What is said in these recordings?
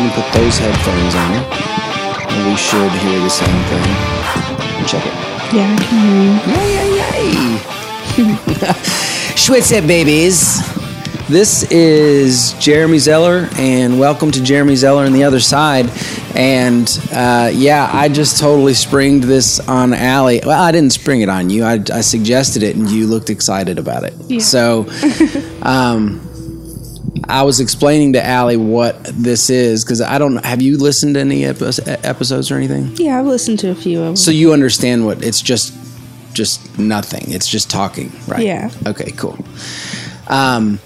can put those headphones on, and we should hear the same thing. Check it. Yeah, I can hear you. Yay, yay, yay. Schwitz it, babies. This is Jeremy Zeller, and welcome to Jeremy Zeller and the Other Side. And uh, yeah, I just totally springed this on Allie. Well, I didn't spring it on you. I, I suggested it, and you looked excited about it. Yeah. So, um, I was explaining to Allie what this is because I don't. Have you listened to any epi- episodes or anything? Yeah, I've listened to a few of them. So you understand what it's just just nothing. It's just talking, right? Yeah. Okay, cool. Um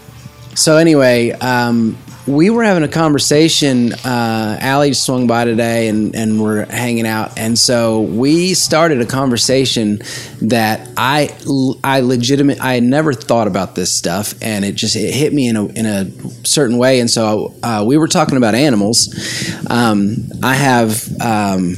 so anyway, um we were having a conversation. Uh, Allie swung by today, and and we're hanging out, and so we started a conversation that I I legitimate I had never thought about this stuff, and it just it hit me in a in a certain way, and so uh, we were talking about animals. Um, I have. Um,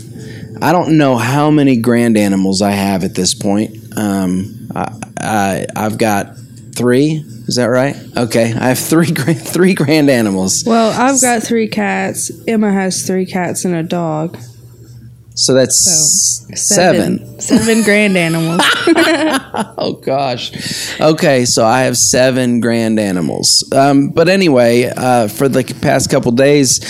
I don't know how many grand animals I have at this point. Um, I, I, I've got three. Is that right? Okay, I have three grand, three grand animals. well, I've got three cats. Emma has three cats and a dog. So that's So, seven. Seven grand animals. Oh gosh. Okay, so I have seven grand animals. Um, but anyway, uh, for the past couple days,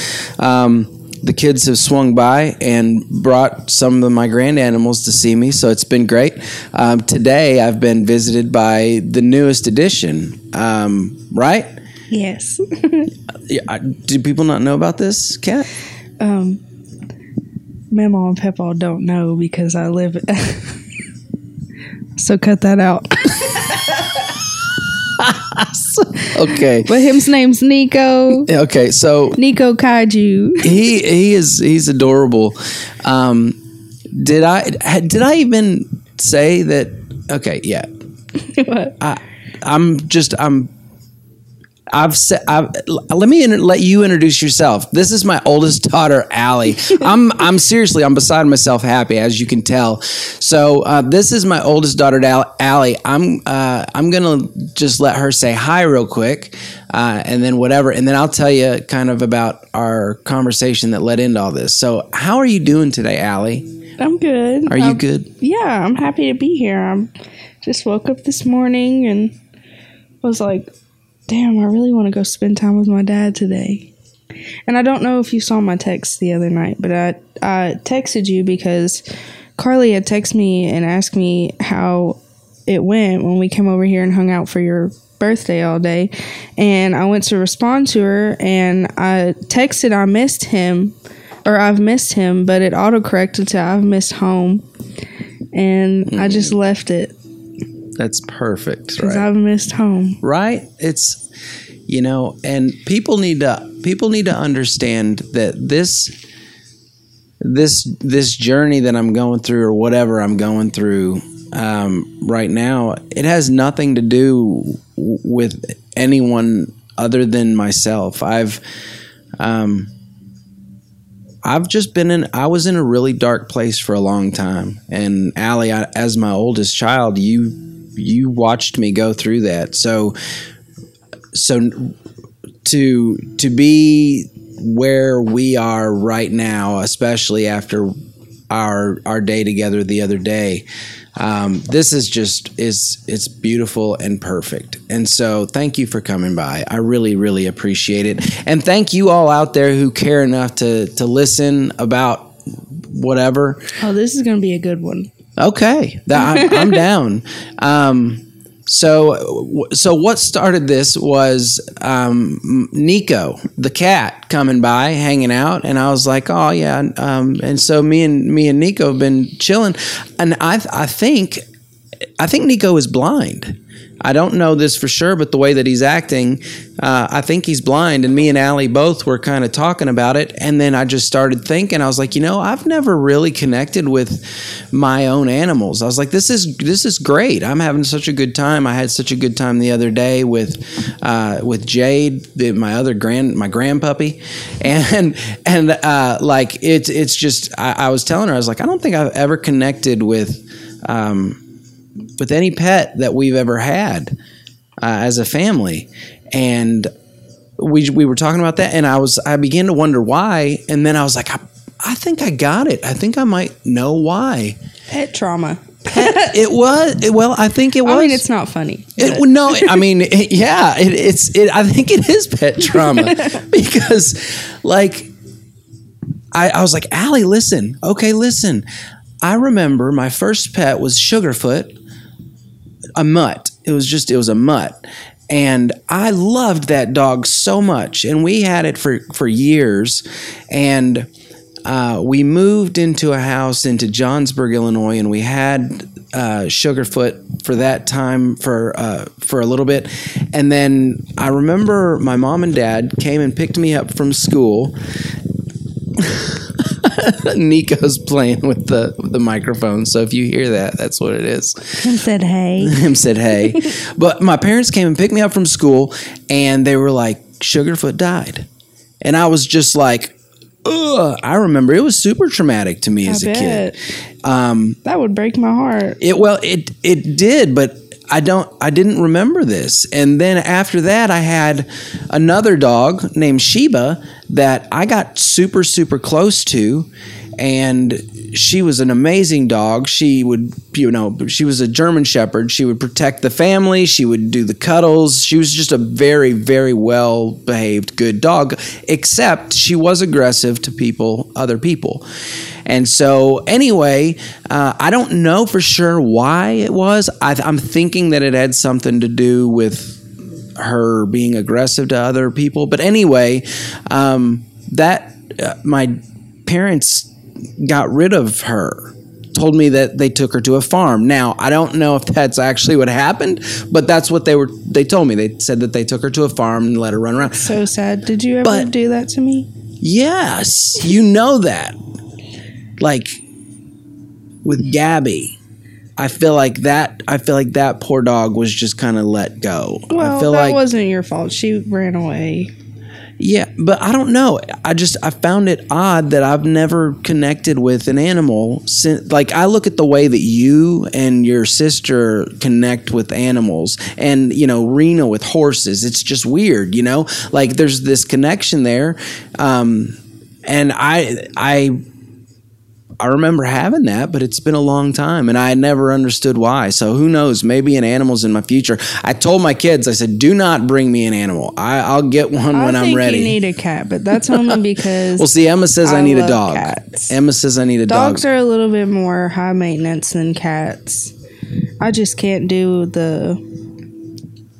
um, the kids have swung by and brought some of my grand animals to see me, so it's been great. Um, today, I've been visited by the newest addition, Um, right? yes. Yeah, do people not know about this cat? Um, Mama and Papa don't know because I live. so cut that out. Okay. But him's name's Nico. Okay. So Nico Kaiju. he he is he's adorable. Um, did I did I even say that? Okay, yeah. What? I I'm just I'm. I've said. I've, let me inter- let you introduce yourself. This is my oldest daughter, Allie. I'm. I'm seriously. I'm beside myself, happy as you can tell. So uh, this is my oldest daughter, Al- Allie. I'm. Uh, I'm gonna just let her say hi real quick, uh, and then whatever, and then I'll tell you kind of about our conversation that led into all this. So, how are you doing today, Allie? I'm good. Are you good? Yeah, I'm happy to be here. I'm just woke up this morning and was like, damn, I really want to go spend time with my dad today. And I don't know if you saw my text the other night, but I, I texted you because Carly had texted me and asked me how it went when we came over here and hung out for your birthday all day. And I went to respond to her and I texted I missed him or I've missed him, but it autocorrected to I've missed home. And I just mm. left it That's perfect. because Right? I've missed home. right it's you know and people need to people need to understand that this this this journey that i'm going through or whatever i'm going through um, right now it has nothing to do with anyone other than myself i've um, I've just been in. I was in a really dark place for a long time, and Allie, I, as my oldest child, you you watched me go through that. So, so to to be where we are right now, especially after our our day together the other day, um, this is just is it's beautiful and perfect. And so, thank you for coming by. I really really appreciate it, and thank you all out there who care enough to to listen about whatever. Oh, this is going to be a good one. Okay, I'm, I'm down. Um, so, so what started this was um, Nico, the cat, coming by, hanging out, and I was like, "Oh yeah." Um, and so me and me and Nico have been chilling, and I I think I think Nico is blind. I don't know this for sure, but the way that he's acting, uh, I think he's blind. And me and Allie both were kind of talking about it. And then I just started thinking, I was like, you know, I've never really connected with my own animals. I was like, this is this is great. I'm having such a good time. I had such a good time the other day with uh, with Jade, my other grand my grandpuppy, and and uh, like it's it's just I, I was telling her, I was like, I don't think I've ever connected with. Um, with any pet that we've ever had uh, as a family, and we we were talking about that, and I was I began to wonder why, and then I was like, I, I think I got it. I think I might know why. Pet trauma. it was it, well. I think it was. I mean, it's not funny. It, no, I mean, it, yeah, it, it's. It, I think it is pet trauma because, like, I, I was like, Allie, listen, okay, listen. I remember my first pet was Sugarfoot, a mutt. It was just, it was a mutt, and I loved that dog so much, and we had it for for years, and uh, we moved into a house into Johnsburg, Illinois, and we had uh, Sugarfoot for that time for uh, for a little bit, and then I remember my mom and dad came and picked me up from school. Nico's playing with the with the microphone, so if you hear that, that's what it is and said, "Hey." him said hey but my parents came and picked me up from school and they were like sugarfoot died and i was just like Ugh. i remember it was super traumatic to me as a kid bet. Um, that would break my heart. it well it it did but i don't i didn't remember this. And then after that i had another dog named sheba that i got super super close to and she was an amazing dog. She would you know she was a german shepherd. She would protect the family. She would do the cuddles. She was just a very very well behaved good dog except she was aggressive to people other people. And so, anyway, uh, I don't know for sure why it was. I, I'm thinking that it had something to do with her being aggressive to other people. But anyway, um, that uh, my parents got rid of her. Told me that they took her to a farm. Now I don't know if that's actually what happened, but that's what they were. They told me. They said that they took her to a farm and let her run around. So sad. Did you ever But- do that to me? Yes, you know that. Like with Gabby, I feel like that. I feel like that poor dog was just kind of let go. Well, I feel that like wasn't your fault. She ran away. Yeah, but I don't know. I just I found it odd that I've never connected with an animal since. Like I look at the way that you and your sister connect with animals, and you know Rena with horses. It's just weird, you know. Like there's this connection there, um, and I I I remember having that, but it's been a long time, and I never understood why. So who knows? Maybe an animal's in my future. I told my kids, I said, "Do not bring me an animal. I, I'll get one when I I'm ready." you need a cat, but that's only because well, see, Emma says I, I need a dog. cats. Emma says I need a dog. dogs are a little bit more high maintenance than cats. I just can't do the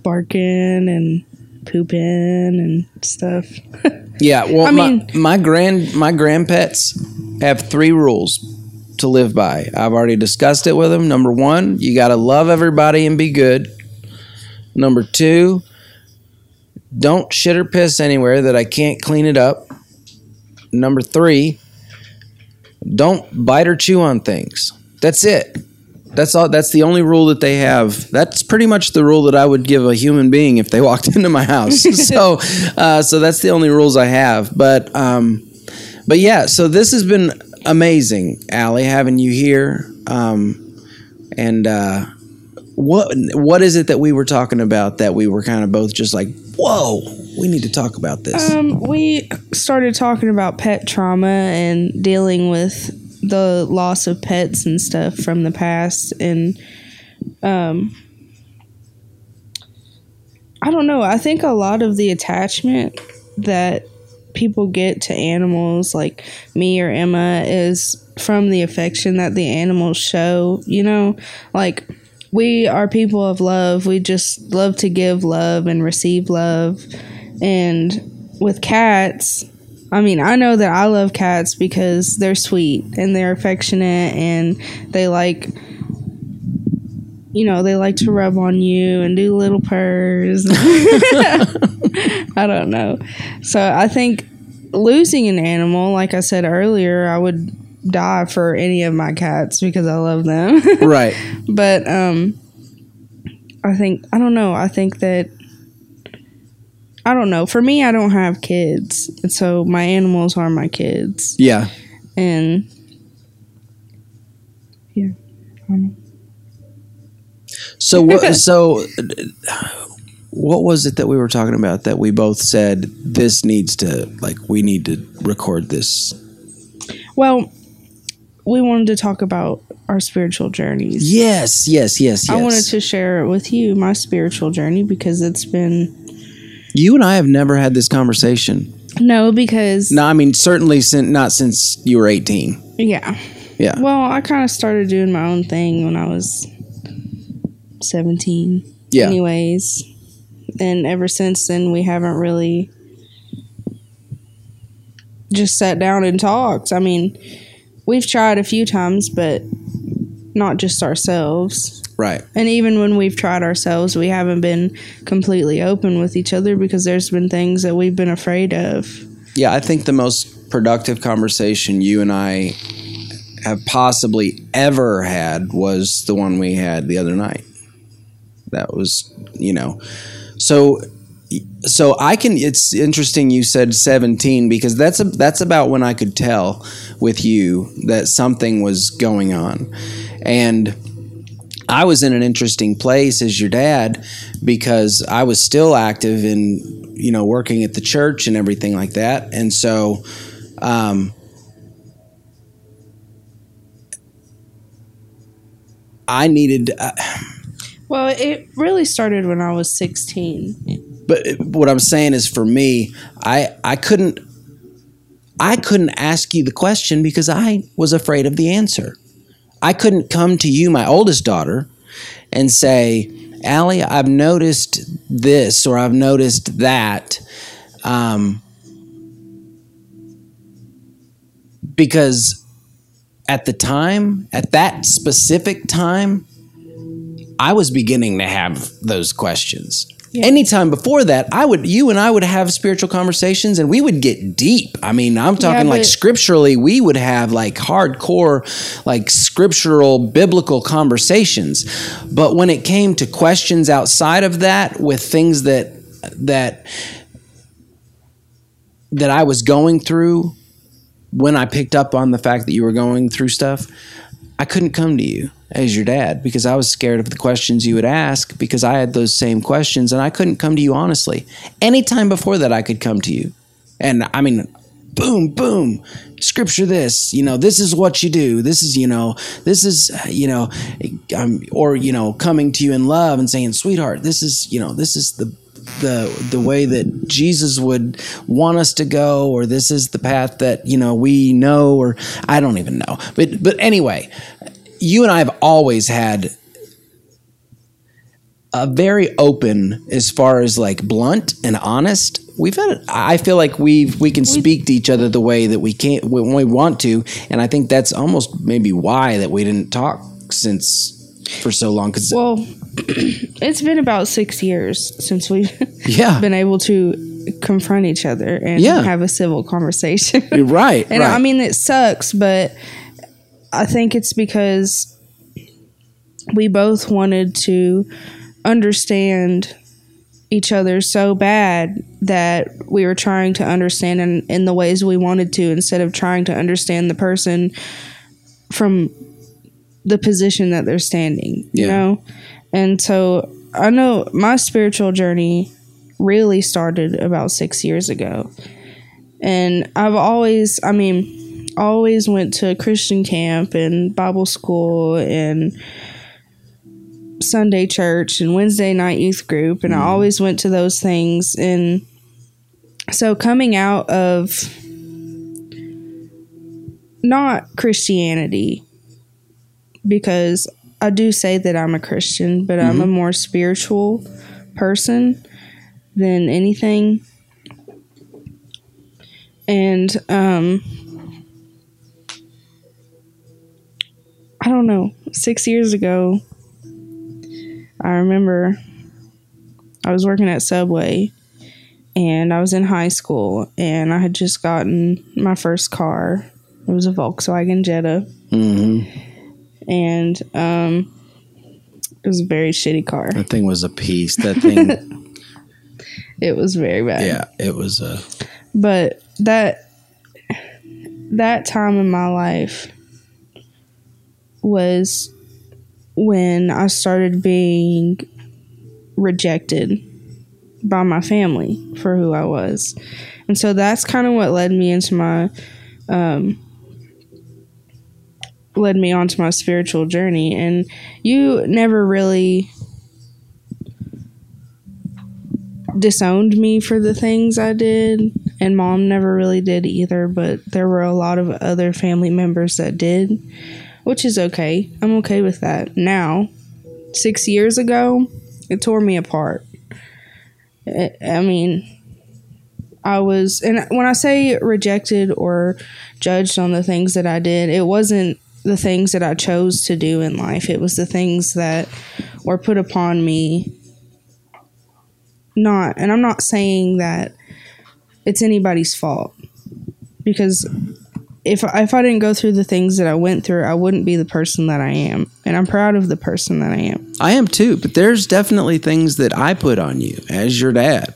barking and pooping and stuff. yeah, well, I my, mean- my grand my grandpets have three rules to live by. I've already discussed it with them. Number one, you got to love everybody and be good. Number two, don't shit or piss anywhere that I can't clean it up. Number three, don't bite or chew on things. That's it. That's all. That's the only rule that they have. That's pretty much the rule that I would give a human being if they walked into my house. so, uh, so that's the only rules I have. But, um, but yeah. So this has been amazing, Allie, having you here. Um, and uh, what what is it that we were talking about that we were kind of both just like, whoa, we need to talk about this. Um, we started talking about pet trauma and dealing with the loss of pets and stuff from the past, and um, I don't know. I think a lot of the attachment that people get to animals, like me or Emma, is from the affection that the animals show. You know, like we are people of love. We just love to give love and receive love. And with cats, I mean, I know that I love cats because they're sweet and they're affectionate and they like, you know, they like to rub on you and do little purrs. I don't know. So I think losing an animal, like I said earlier, I would die for any of my cats because I love them. right. but um I think I don't know. I think that I don't know. For me, I don't have kids, and so my animals are my kids, Yeah. and yeah. So what? so what was it that we were talking about that we both said this needs to like we need to record this? Well, we wanted to talk about our spiritual journeys. Yes, yes, yes, yes. I wanted to share with you my spiritual journey because it's been You and I have never had this conversation. no because No, I mean certainly since not since you were 18. yeah. Yeah. Well, I kind of started doing my own thing when I was 17. Yeah. Anyways, and ever since then, we haven't really just sat down and talked. I mean, we've tried a few times, but not just ourselves. Right. And even when we've tried ourselves, we haven't been completely open with each other because there's been things that we've been afraid of. Yeah, I think the most productive conversation you and I have possibly ever had was the one we had the other night. That was, you know, so so I can. It's interesting you said seventeen because that's a, that's about when I could tell with you that something was going on, and I was in an interesting place as your dad because I was still active in you know working at the church and everything like that, and so. Um, I needed, uh, Well, it really started when I was 16. but what I'm saying is for me, I I couldn't I couldn't ask you the question because I was afraid of the answer. I couldn't come to you, my oldest daughter, and say, Allie, I've noticed this or I've noticed that. Um, because at the time, at that specific time, I was beginning to have those questions. Anytime before that, I would you and I would have spiritual conversations and we would get deep. I mean, I'm talking like scripturally, we would have like hardcore like scriptural biblical conversations. But when it came to questions outside of that with things that that that I was going through when I picked up on the fact that you were going through stuff, I couldn't come to you as your dad because I was scared of the questions you would ask because I had those same questions and I couldn't come to you honestly. Anytime before that, I could come to you. And I mean, boom, boom, scripture this, you know, this is what you do. This is, you know, this is, you know, um, or, you know, coming to you in love and saying, sweetheart, this is, you know, this is the, the the way that Jesus would want us to go or this is the path that you know we know or I don't even know but but anyway you and I have always had a very open as far as like blunt and honest we've had I feel like we we can speak to each other the way that we can't when we want to and I think that's almost maybe why that we didn't talk since for so long cuz Well, it's been about six years since we've yeah been able to confront each other and Yeah. have a civil conversation. You're right and right. I mean, it sucks, but I think it's because we both wanted to understand each other so bad that we were trying to understand in, in the ways we wanted to instead of trying to understand the person from the position that they're standing, you know? And so I know my spiritual journey really started about six years ago. And I've always, I mean, always went to Christian camp and Bible school and Sunday church and Wednesday night youth group. And I always went to those things. And so coming out of not Christianity, because I do say that I'm a Christian, but I'm a more spiritual person than anything. And um I don't know, 6 years ago I remember I was working at Subway and I was in high school and I had just gotten my first car. It was a Volkswagen Jetta Mhm. and um it was a very shitty car. That thing was a piece. That thing, It was very bad. yeah, it was a. But that that time in my life was when I started being rejected by my family for who I was. And so that's kind of what led me into my um led me onto my spiritual journey and you never really disowned me for the things I did and mom never really did either but there were a lot of other family members that did which is okay. I'm okay with that. Now, 6 years ago, it tore me apart. I mean, I was, and when I say rejected or judged on the things that I did, it wasn't the things that I chose to do in life. It was the things that were put upon me. Not, and I'm not saying that it's anybody's fault because if if I didn't go through the things that I went through, I wouldn't be the person that I am. And I'm proud of the person that I am. I am too, but there's definitely things that I put on you as your dad,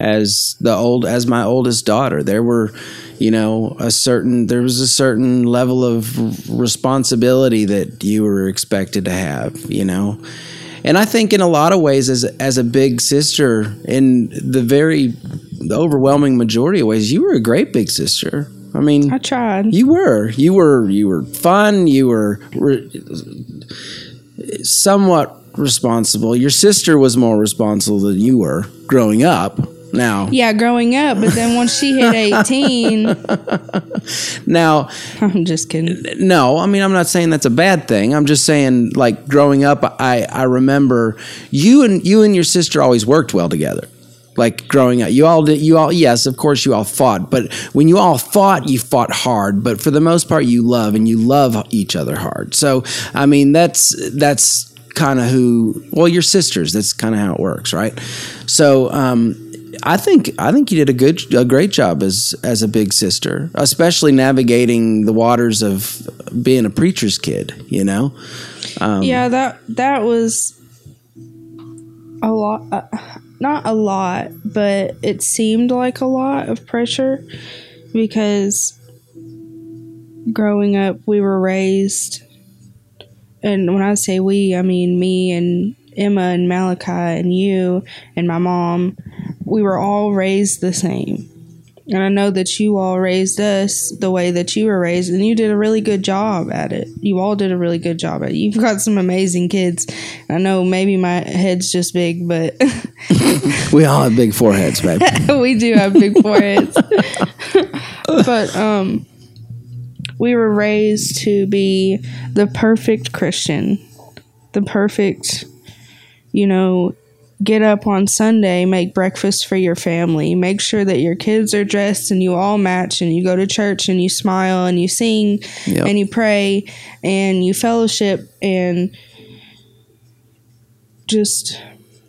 as the old as my oldest daughter. There were, you know, a certain there was a certain level of responsibility that you were expected to have, you know. And I think in a lot of ways as as a big sister in the very the overwhelming majority of ways, you were a great big sister. I mean, I tried. You were, you were, you were fun. You were re- somewhat responsible. Your sister was more responsible than you were growing up. Now, yeah, growing up, but then once she hit eighteen, now I'm just kidding. No, I mean I'm not saying that's a bad thing. I'm just saying like growing up, I I remember you and you and your sister always worked well together like growing up. You all did, you all, yes, of course, you all fought, but when you all fought, you fought hard. But for the most part, you love and you love each other hard. So, I mean, that's that's kind of who. Well, your sisters. That's kind of how it works, right? So, um, I think I think you did a good, a great job as as a big sister, especially navigating the waters of being a preacher's kid. You know. Um, yeah that that was a lot. Uh, not a lot, but it seemed like a lot of pressure because growing up, we were raised, and when I say we, I mean me and Emma and Malachi and you and my mom, we were all raised the same. And I know that you all raised us the way that you were raised, and you did a really good job at it. You all did a really good job at it. You've got some amazing kids. I know maybe my head's just big, but we all have big foreheads, babe. we do have big foreheads. but um, we were raised to be the perfect Christian, the perfect, you know, get up on Sunday, make breakfast for your family, make sure that your kids are dressed and you all match, and you go to church and you smile and you sing yep. and you pray and you fellowship and just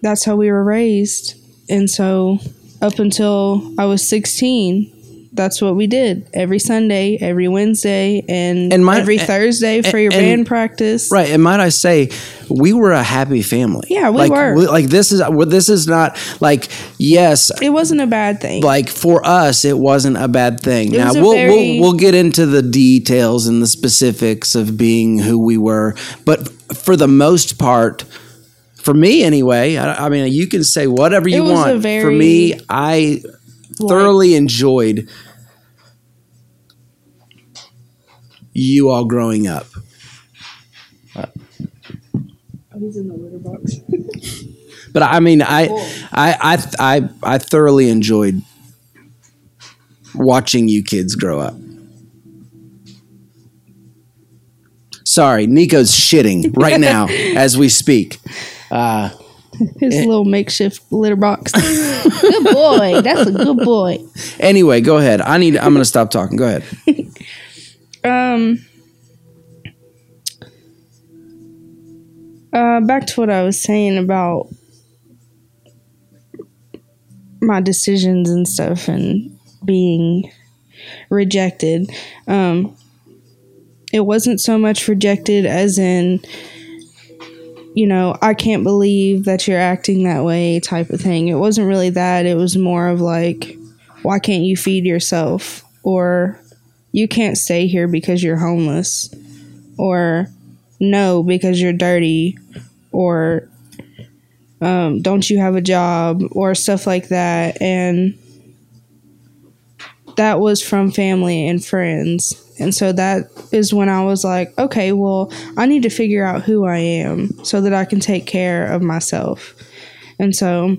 that's how we were raised. And so up until I was 16, that's what we did every Sunday, every Wednesday, and, and my, every Thursday for your and, band practice. Right, and might I say, we were a happy family. Yeah, we like, were. We, like this is this is not like yes, it wasn't a bad thing. Like for us, it wasn't a bad thing. It now we'll, very, we'll we'll get into the details and the specifics of being who we were, but for the most part for me anyway I, I, mean you can say whatever you want very, for me i thoroughly enjoyed you all growing up? Uh, He's in the litter box. but I mean, I, I, I, I, I thoroughly enjoyed watching you kids grow up. Sorry, Nico's shitting right now as we speak. Uh, His and, little makeshift litter box. good boy. That's a good boy. Anyway, go ahead. I need. I'm going to stop talking. Go ahead. Um. Uh, back to what I was saying about my decisions and stuff and being rejected. Um, it wasn't so much rejected as in, you know, I can't believe that you're acting that way type of thing. It wasn't really that. It was more of like, why can't you feed yourself? Or you can't stay here because you're homeless or no because you're dirty or um, don't you have a job or stuff like that. And that was from family and friends. And so that is when i was like okay well i need to figure out who i am so that i can take care of myself. And so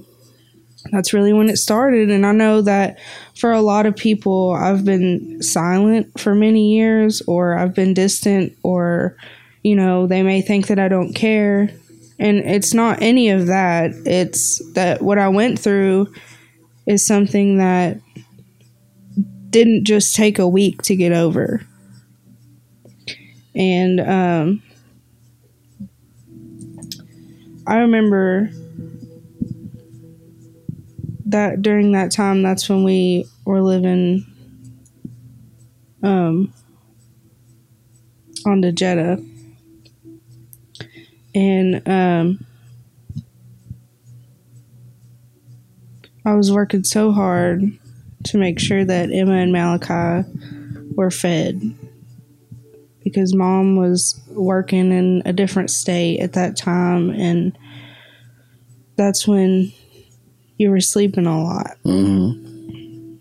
that's really when it started and i know that for a lot of people i've been silent for many years or i've been distant or you know they may think that i don't care and it's not any of that. It's that what I went through is something that didn't just take a week to get over. And um, I remember that during that time, that's when we were living um, on the Jetta. And um, I was working so hard to make sure that Emma and Malachi were fed because mom was working in a different state at that time, and that's when you were sleeping a lot. Mm-hmm.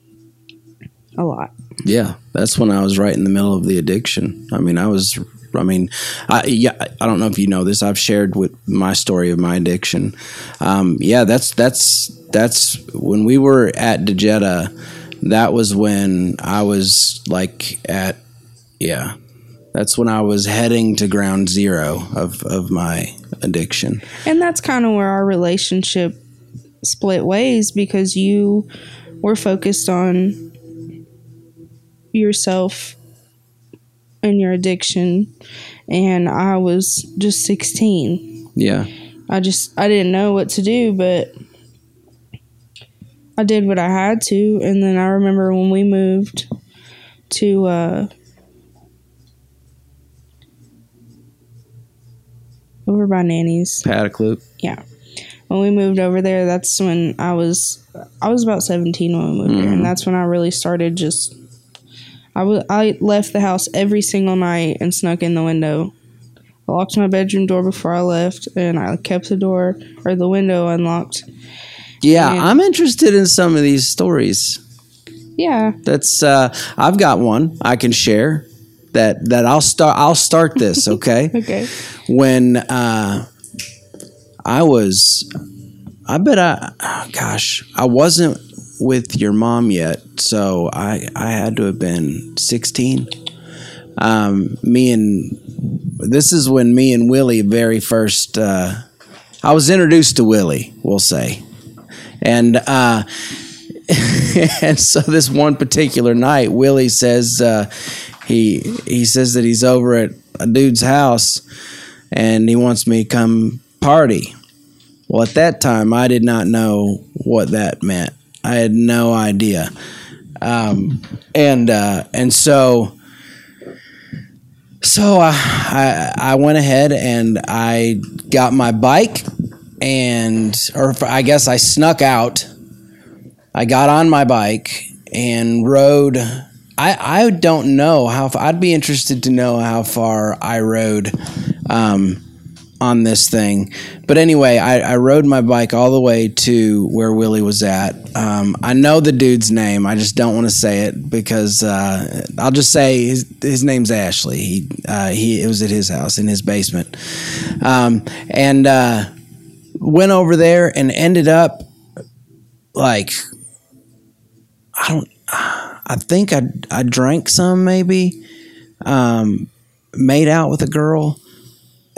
A lot. Yeah, that's when I was right in the middle of the addiction. I mean, I was I mean, I, yeah, I don't know if you know this. I've shared with my story of my addiction. Um, yeah, that's that's that's when we were at DeJetta. That was when I was like at yeah. That's when I was heading to ground zero of of my addiction. And that's kind of where our relationship split ways because you were focused on yourself and your addiction and I was just 16. Yeah. I just I didn't know what to do, but I did what I had to and then I remember when we moved to uh over by Nanny's. Paddock Loop. Yeah. When we moved over there, that's when I was I was about 17 when we moved mm-hmm. there and that's when I really started just I, w- I left the house every single night and snuck in the window. I locked my bedroom door before I left, and I kept the door or the window unlocked. Yeah, and I'm interested in some of these stories. Yeah, that's uh, I've got one I can share. That that I'll start. I'll start this. Okay. okay. When uh, I was, I bet I, gosh, I wasn't with your mom yet, so I I had to have been sixteen. Um, me and this is when me and Willie very first. Uh, I was introduced to Willie, we'll say, and uh, and so this one particular night, Willie says uh, he he says that he's over at a dude's house, and he wants me to come party. Well, at that time, I did not know what that meant. I had no idea. Um, and uh, and so so I, I, I went ahead and I got my bike and or I guess I snuck out. I got on my bike and rode. I I don't know how. I'd be interested to know how far I rode. Um, on this thing. But anyway, I, I, rode my bike all the way to where Willie was at. Um, I know the dude's name. I just don't want to say it because uh, I'll just say his, his name's Ashley. He uh, he it was at his house in his basement, um, and uh, went over there and ended up like I don't. I think I I drank some maybe. Um, made out with a girl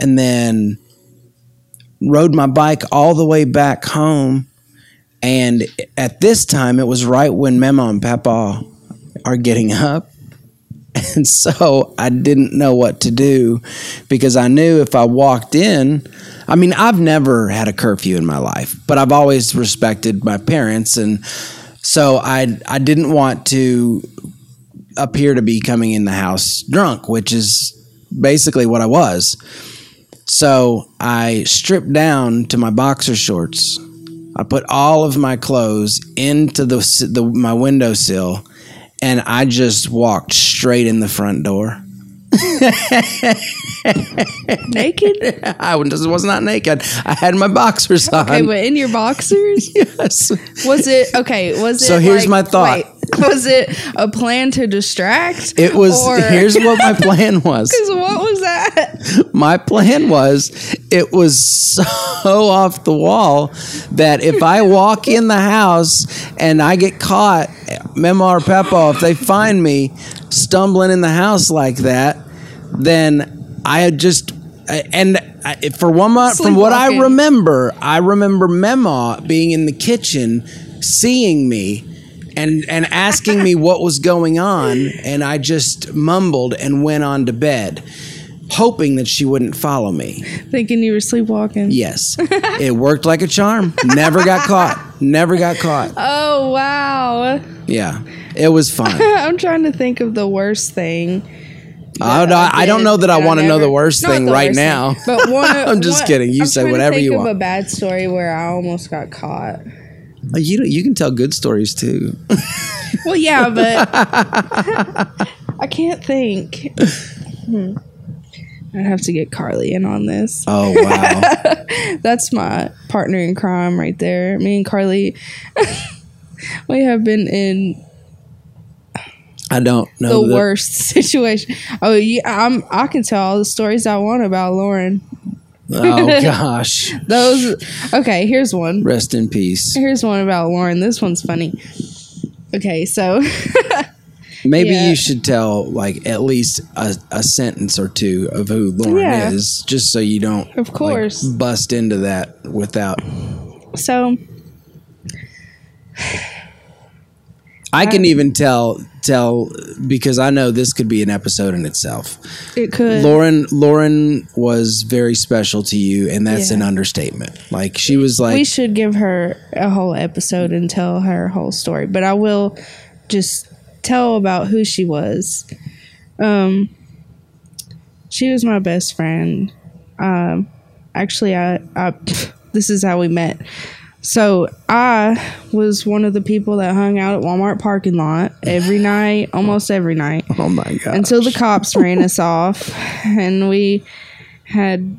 and then rode my bike all the way back home. And at this time, it was right when Mama and Papa are getting up. And so I didn't know what to do because I knew if I walked in, I mean, I've never had a curfew in my life, but I've always respected my parents. And so I, I didn't want to appear to be coming in the house drunk, which is basically what I was. So I stripped down to my boxer shorts. I put all of my clothes into the, the my windowsill, and I just walked straight in the front door. Naked? I was was not naked. I had my boxers on. Okay, but in your boxers? yes. Was it okay? Was it So here's like- my thought. wait, was it a plan to distract? It was. Or- Here's what my plan was. 'Cause what was that? my plan was it was so off the wall that if I walk in the house and I get caught, Memaw or Pepaw, if they find me stumbling in the house like that, then I had just and I, for one month, from what I remember, I remember Memaw being in the kitchen, seeing me. And, and asking me what was going on, and I just mumbled and went on to bed hoping that she wouldn't follow me. Thinking you were sleepwalking. Yes, it worked like a charm. Never got caught. Never got caught. Oh wow. Yeah, it was fun. I'm trying to think of the worst thing. I, don't- I don't know that I want to know the worst thing the right worst now. thing, but one, I'm just one- kidding. You I'm say whatever think you of. A bad story where I almost got caught. You you can tell good stories too. Well, yeah, but I can't think. Hmm. I'd have to get Carly in on this. Oh wow! That's my partner in crime right there. Me and Carly, we have been in I don't the know that- worst situation. Oh, yeah, I'm. I can tell all the stories I want about Lauren. Oh gosh! Those. Okay, here's one. Rest in peace. Here's one about Lauren. This one's funny. Okay, so Maybe Yeah. you should tell like at least a, a sentence or two of who Lauren Yeah. is, just so you don't, Of like, course. bust into that without. so I can even tell tell because I know this could be an episode in itself. it could. Lauren Lauren was very special to you, and that's Yeah. an understatement. Like she was like we should give her a whole episode and tell her whole story, but I will just tell about who she was. Um, she was my best friend. Um, actually, I, I this is how we met. So I was one of the people that hung out at Walmart parking lot every night, almost every night. Oh my god. until the cops ran us off and we had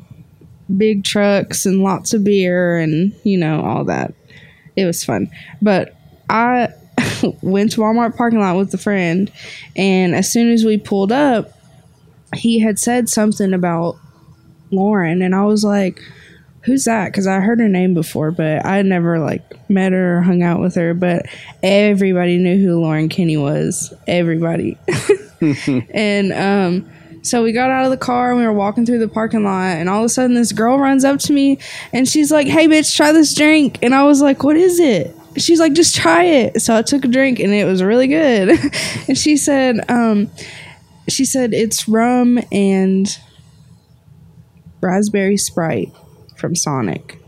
big trucks and lots of beer and you know all that. It was fun. But i went to walmart parking lot with a friend and as soon as we pulled up he had said something about lauren and i was like who's that because i heard her name before but i never like met her or hung out with her but everybody knew who lauren kinney was everybody and um, so we got out of the car and we were walking through the parking lot, and all of a sudden this girl runs up to me and she's like, "Hey, bitch, try this drink." And I was like, "What is it?" She's like, "Just try it." So I took a drink and it was really good. and she said, um, "She said it's rum and raspberry Sprite from Sonic."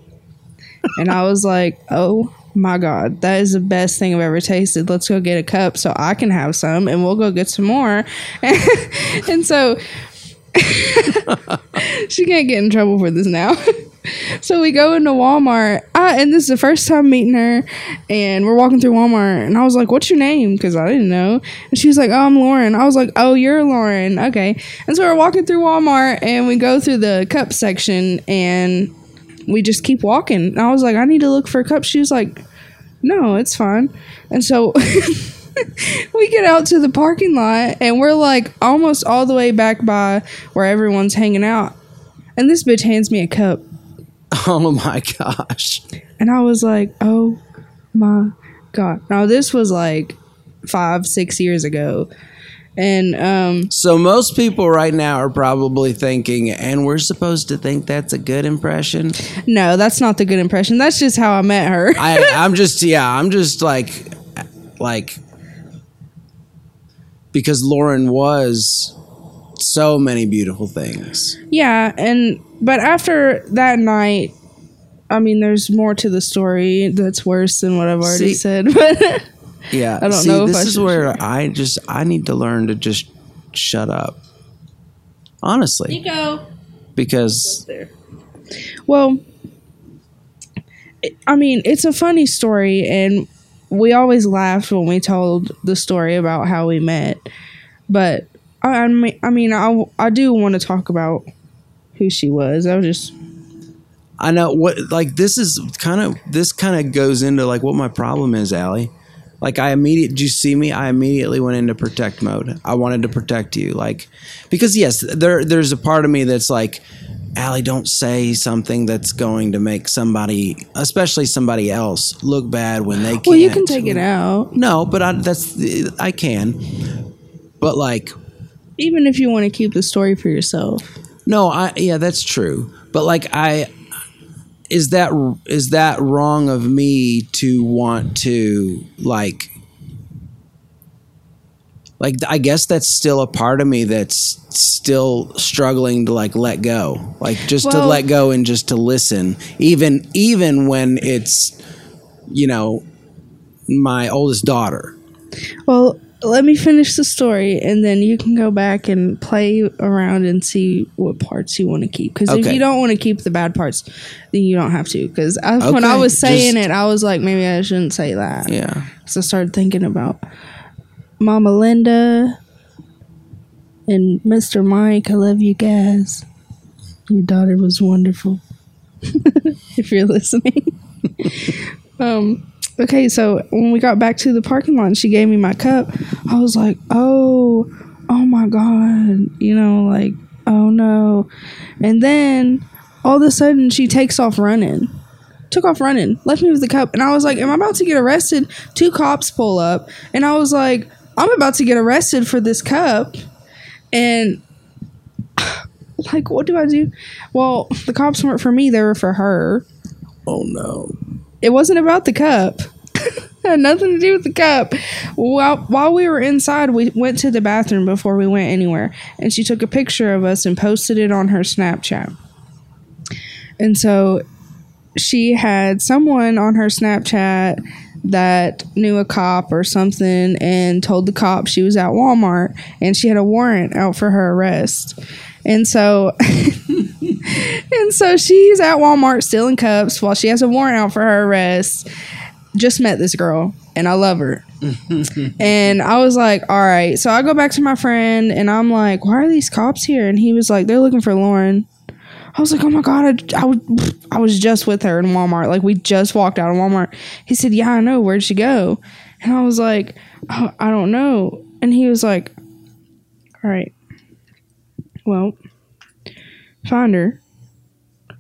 and I was like, "Oh." My God, that is the best thing I've ever tasted. Let's go get a cup so I can have some, and we'll go get some more. and so she can't get in trouble for this now. so we go into Walmart, I, and this is the first time meeting her, and we're walking through Walmart, and I was like, "What's your name?" Because I didn't know, and she was like, "Oh, I'm Lauren." I was like, "Oh, you're Lauren, okay." And so we're walking through Walmart, and we go through the cup section, and we just keep walking. And I was like, "I need to look for a cup." She was like, "No, it's fine," and so. we get out to the parking lot and we're like almost all the way back by where everyone's hanging out. And this bitch hands me a cup. oh my gosh. And I was like, oh my God. Now, this was like five, six years ago. And um, So most people right now are probably thinking, and we're supposed to think that's a good impression. no, that's not the good impression. That's just how I met her. I, I'm just, yeah, I'm just like, like, because Lauren was so many beautiful things. yeah. And, but after that night, I mean, there's more to the story that's worse than what I've already See- said. But Yeah, I don't see, know if this I is should where I just I need to learn to just shut up. Honestly, go. because Well, I mean, it's a funny story, and we always laughed when we told the story about how we met. But I, I mean, I mean, I, I do want to talk about who she was. I was just I know what like this is kind of this kind of goes into like what my problem is, Allie. Like I immediately, did you see me? I immediately went into protect mode. I wanted to protect you, like because yes, there there's a part of me that's like, Allie, don't say something that's going to make somebody, especially somebody else, look bad when they can't. well, you can take it out, No, but I, that's I can. But like, even if you want to keep the story for yourself. no, I yeah, that's true. But like, I is that is that wrong of me to want to like like I guess that's still a part of me that's still struggling to like let go. Like just to let go and just to listen even even when it's you know my oldest daughter. Well, let me finish the story, and then you can go back and play around and see what parts you want to keep. Because if Okay. you don't want to keep the bad parts, then you don't have to. Because when I Okay, was saying just- it, I was like, maybe I shouldn't say that. Yeah. So I started thinking about Mama Linda and Mr. Mike. I love you guys. Your daughter was wonderful. if you're listening. um okay, so when we got back to the parking lot and she gave me my cup, I was like, "Oh, oh my god." You know, like, "Oh no." And then all of a sudden she takes off running took off running, left me with the cup, and I was like, "Am I about to get arrested?" Two cops pull up, and I was like, "I'm about to get arrested for this cup," and like, what do I do? Well, the cops weren't for me; they were for her. Oh no. It wasn't about the cup. had nothing to do with the cup. While while we were inside, we went to the bathroom before we went anywhere, and she took a picture of us and posted it on her Snapchat. And so she had someone on her Snapchat that knew a cop or something and told the cop she was at Walmart and she had a warrant out for her arrest. And so and so she's at Walmart stealing cups while she has a warrant out for her arrest. Just met this girl and I love her. and I was like, all right. So I go back to my friend and I'm like, why are these cops here? And he was like, they're looking for Lauren. I was like, oh my god, I, I, was, I was just with her in Walmart. Like we just walked out of Walmart. He said, yeah, I know. Where'd she go? And I was like, oh, I don't know. And he was like, all right, well, find her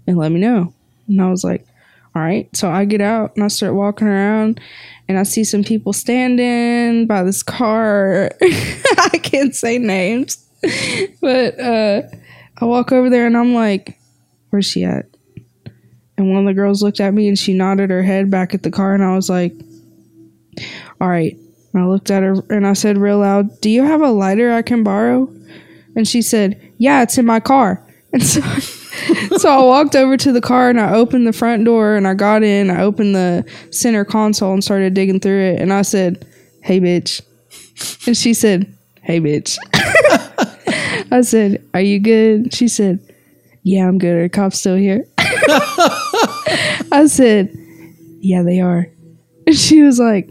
and let me know. And I was like, all right. So I get out and I start walking around and I see some people standing by this car. I can't say names, but uh, I walk over there and I'm like, where's she at? And one of the girls looked at me and she nodded her head back at the car and I was like, all right. And I looked at her and I said real loud, do you have a lighter I can borrow? And she said, yeah, it's in my car. And so, so I walked over to the car and I opened the front door and I got in. I opened the center console and started digging through it. And I said, hey, bitch. And she said, hey, bitch. I said, are you good? She said, yeah, I'm good. Are cops still here? I said, yeah, they are. And she was like,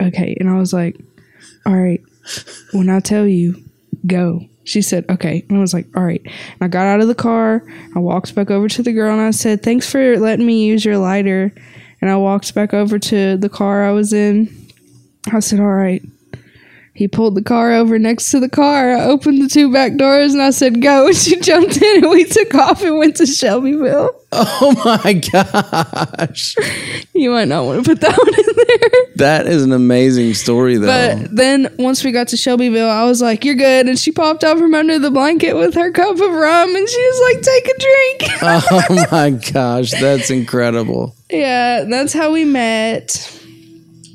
okay. And I was like, all right, when I tell you, go. She said, okay. And I was like, all right. And I got out of the car. I walked back over to the girl and I said, thanks for letting me use your lighter. And I walked back over to the car I was in. I said, all right. He pulled the car over next to the car. I opened the two back doors and I said, go. And she jumped in and we took off and went to Shelbyville. Oh my gosh. You might not want to put that one in there. That is an amazing story though. But then once we got to Shelbyville, I was like, "You're good," and she popped out from under the blanket with her cup of rum, and she was like, "Take a drink." oh my gosh, that's incredible. yeah, that's how we met.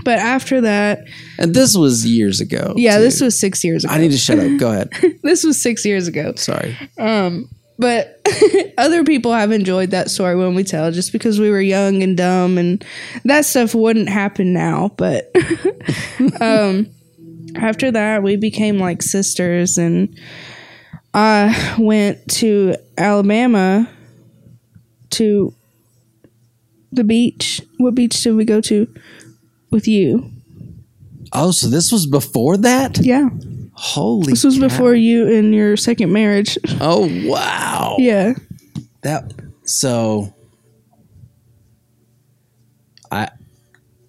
But after that, And this was years ago. yeah, too. this was six years ago. I need to shut up. Go ahead. this was six years ago. Sorry. Um, but other people have enjoyed that story when we tell, just because we were young and dumb, and that stuff wouldn't happen now. But um, after that, we became like sisters, and I went to Alabama to the beach. What beach did we go to with you? Oh, so this was before that? Yeah. Holy. This was cow. before you and your second marriage. Oh wow. yeah. That so. I.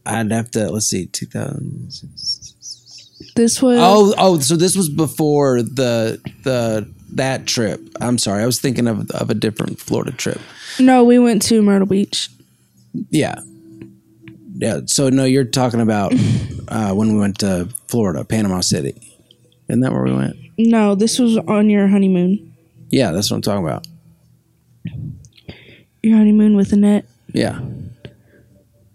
I'd have to let's see, two thousand. This was Oh, oh, so this was before the the that trip. I'm sorry, I was thinking of of a different Florida trip. no, we went to Myrtle Beach. Yeah, yeah. So no, you're talking about uh, when we went to Florida, Panama City. Isn't that where we went? No, this was on your honeymoon. Yeah, that's what I'm talking about. Your honeymoon with Annette. Yeah.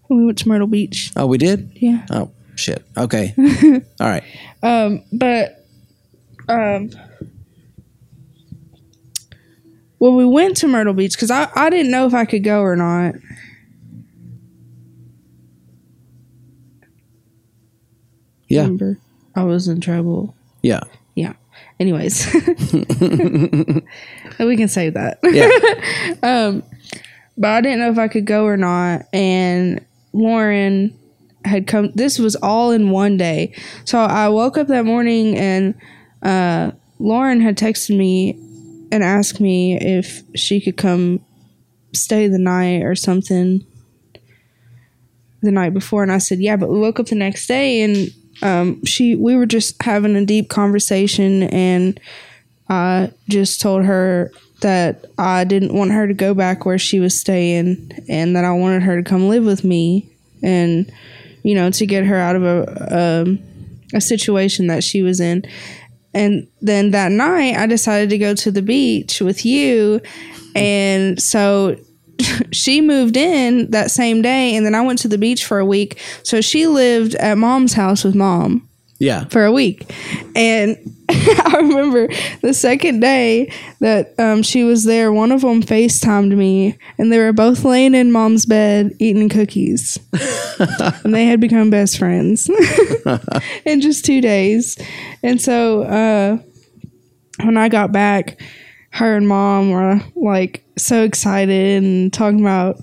We went to Myrtle Beach. Oh, we did. Yeah. Oh shit. Okay. All right. Um, but um, well, we went to Myrtle Beach, because I, I didn't know if I could go or not. Yeah. Remember, I was in trouble. Yeah. Yeah. Anyways, we can save that. Yeah. Um, but I didn't know if I could go or not. And Lauren had come. This was all in one day. So I woke up that morning and uh, Lauren had texted me and asked me if she could come stay the night or something the night before. And I said, yeah. But we woke up the next day and um, she we were just having a deep conversation and I just told her that I didn't want her to go back where she was staying and that I wanted her to come live with me and you know to get her out of a um, a situation that she was in. And then that night I decided to go to the beach with you. And so she moved in that same day and then I went to the beach for a week so she lived at mom's house with mom Yeah. for a week. And I remember the second day that um, she was there, one of them FaceTimed me, and they were both laying in mom's bed eating cookies. and they had become best friends in just two days. And so uh, when I got back, her and mom were like so excited and talking about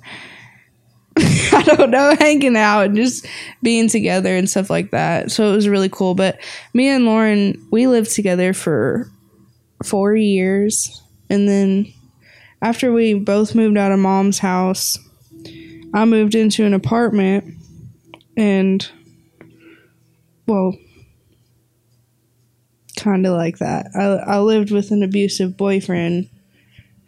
I don't know, hanging out and just being together and stuff like that. So it was really cool. But me and Lauren, we lived together for four years. And then after we both moved out of mom's house, I moved into an apartment and, well, kind of like that. I, I lived with an abusive boyfriend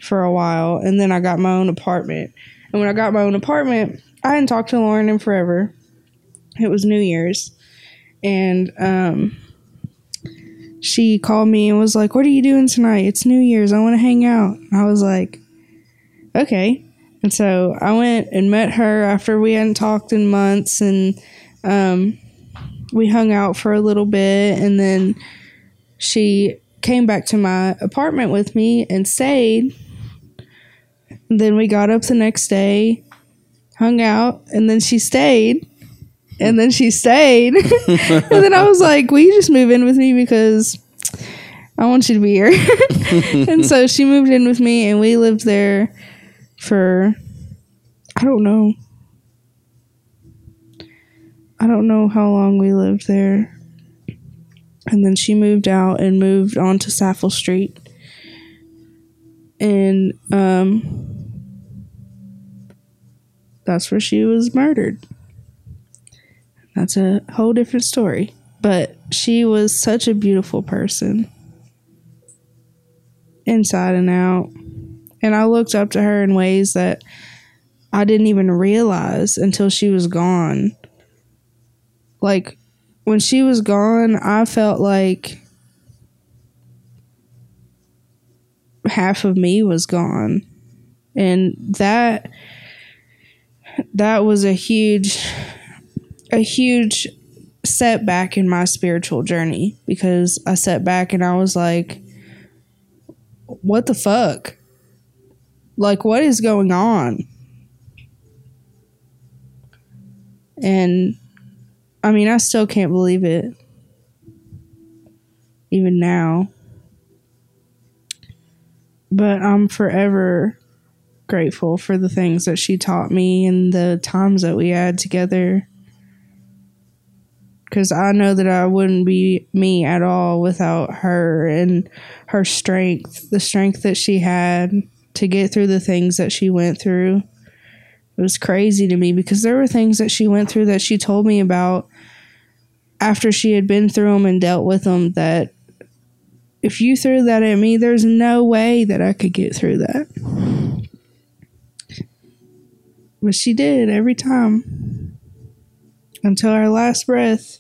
for a while and then I got my own apartment. And when I got my own apartment, I hadn't talked to Lauren in forever. It was New Year's. And um, she called me and was like, What are you doing tonight? It's New Year's. I want to hang out. I was like, Okay. And so I went and met her after we hadn't talked in months. And um, we hung out for a little bit. And then she came back to my apartment with me and stayed. Then we got up the next day, hung out, and then she stayed. And then she stayed. and then I was like, Will you just move in with me because I want you to be here? and so she moved in with me, and we lived there for, I don't know. I don't know how long we lived there. And then she moved out and moved on to Saffel Street. And um that's where she was murdered. That's a whole different story. But she was such a beautiful person. Inside and out. And I looked up to her in ways that I didn't even realize until she was gone. Like when she was gone, I felt like half of me was gone. And that that was a huge a huge setback in my spiritual journey because I sat back and I was like what the fuck? Like what is going on? And I mean, I still can't believe it. Even now. But I'm forever grateful for the things that she taught me and the times that we had together. because I know that I wouldn't be me at all without her and her strength, the strength that she had to get through the things that she went through. It was crazy to me because there were things that she went through that she told me about after she had been through them and dealt with them that if you threw that at me, there's no way that I could get through that. But she did every time until our last breath.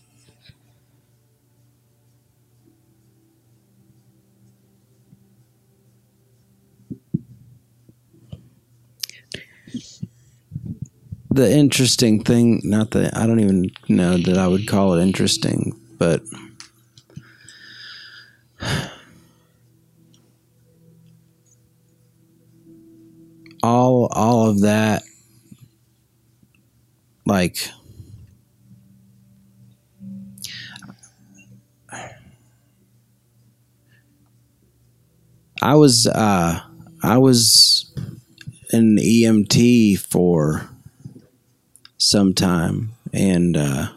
The interesting thing, not that I don't even know that I would call it interesting, but all all of that like I was uh I was an EMT for some time and uh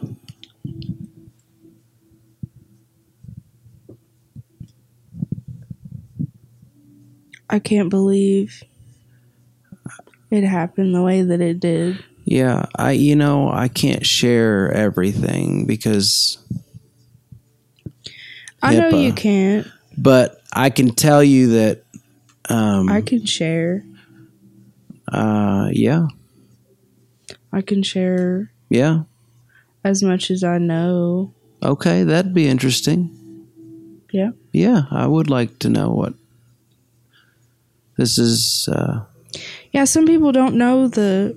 I can't believe it happened the way that it did. yeah, I you know, I can't share everything because I know you can't. but I can tell you that um I can share. uh yeah, I can share yeah. as much as I know. Okay, that'd be interesting. Yeah. Yeah, I would like to know what this is. Uh, Yeah, some people don't know the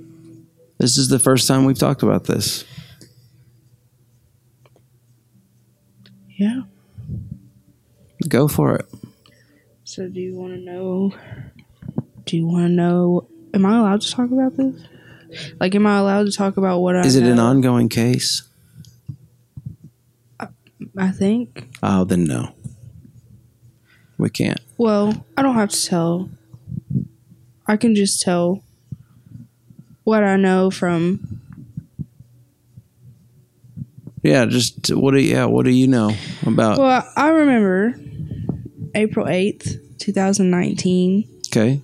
this is the first time we've talked about this. Yeah. Go for it. So do you want to know Do you want to know am I allowed to talk about this? Like am I allowed to talk about what I Is it an ongoing case? I think. Oh, then no. We can't. Well, I don't have to tell. I can just tell what I know from Yeah, just what do you, yeah, what do you know about? Well, I remember April 8th, 2019. okay.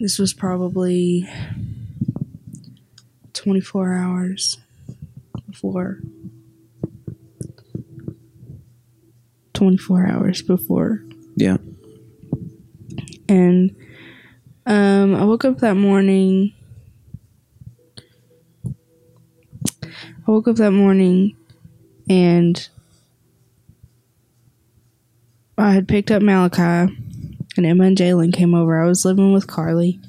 This was probably 24 hours before. 24 hours before. Yeah. And um, I woke up that morning. I woke up that morning and I had picked up Malachi and Emma and Jalen came over. I was living with Carly.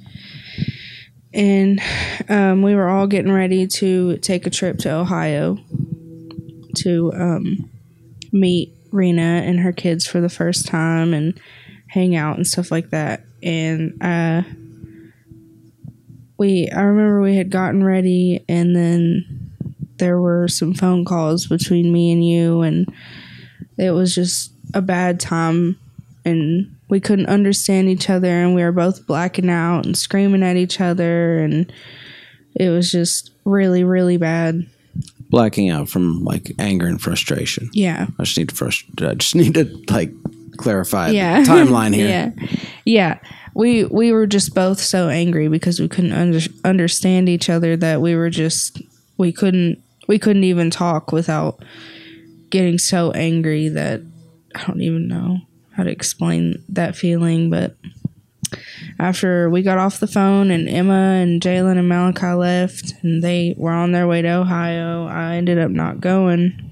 And um, we were all getting ready to take a trip to Ohio to um, meet Rena and her kids for the first time and hang out and stuff like that. And uh, we, I remember we had gotten ready, and then there were some phone calls between me and you, and it was just a bad time, and we couldn't understand each other, and we were both blacking out and screaming at each other, and it was just really, really bad. Blacking out from like anger and frustration. Yeah. I just need to frust- I just need to like clarify yeah the timeline here. yeah yeah we we were just both so angry because we couldn't under, understand each other that we were just we couldn't we couldn't even talk without getting so angry that i don't even know how to explain that feeling but after we got off the phone and emma and jalen and malachi left and they were on their way to ohio i ended up not going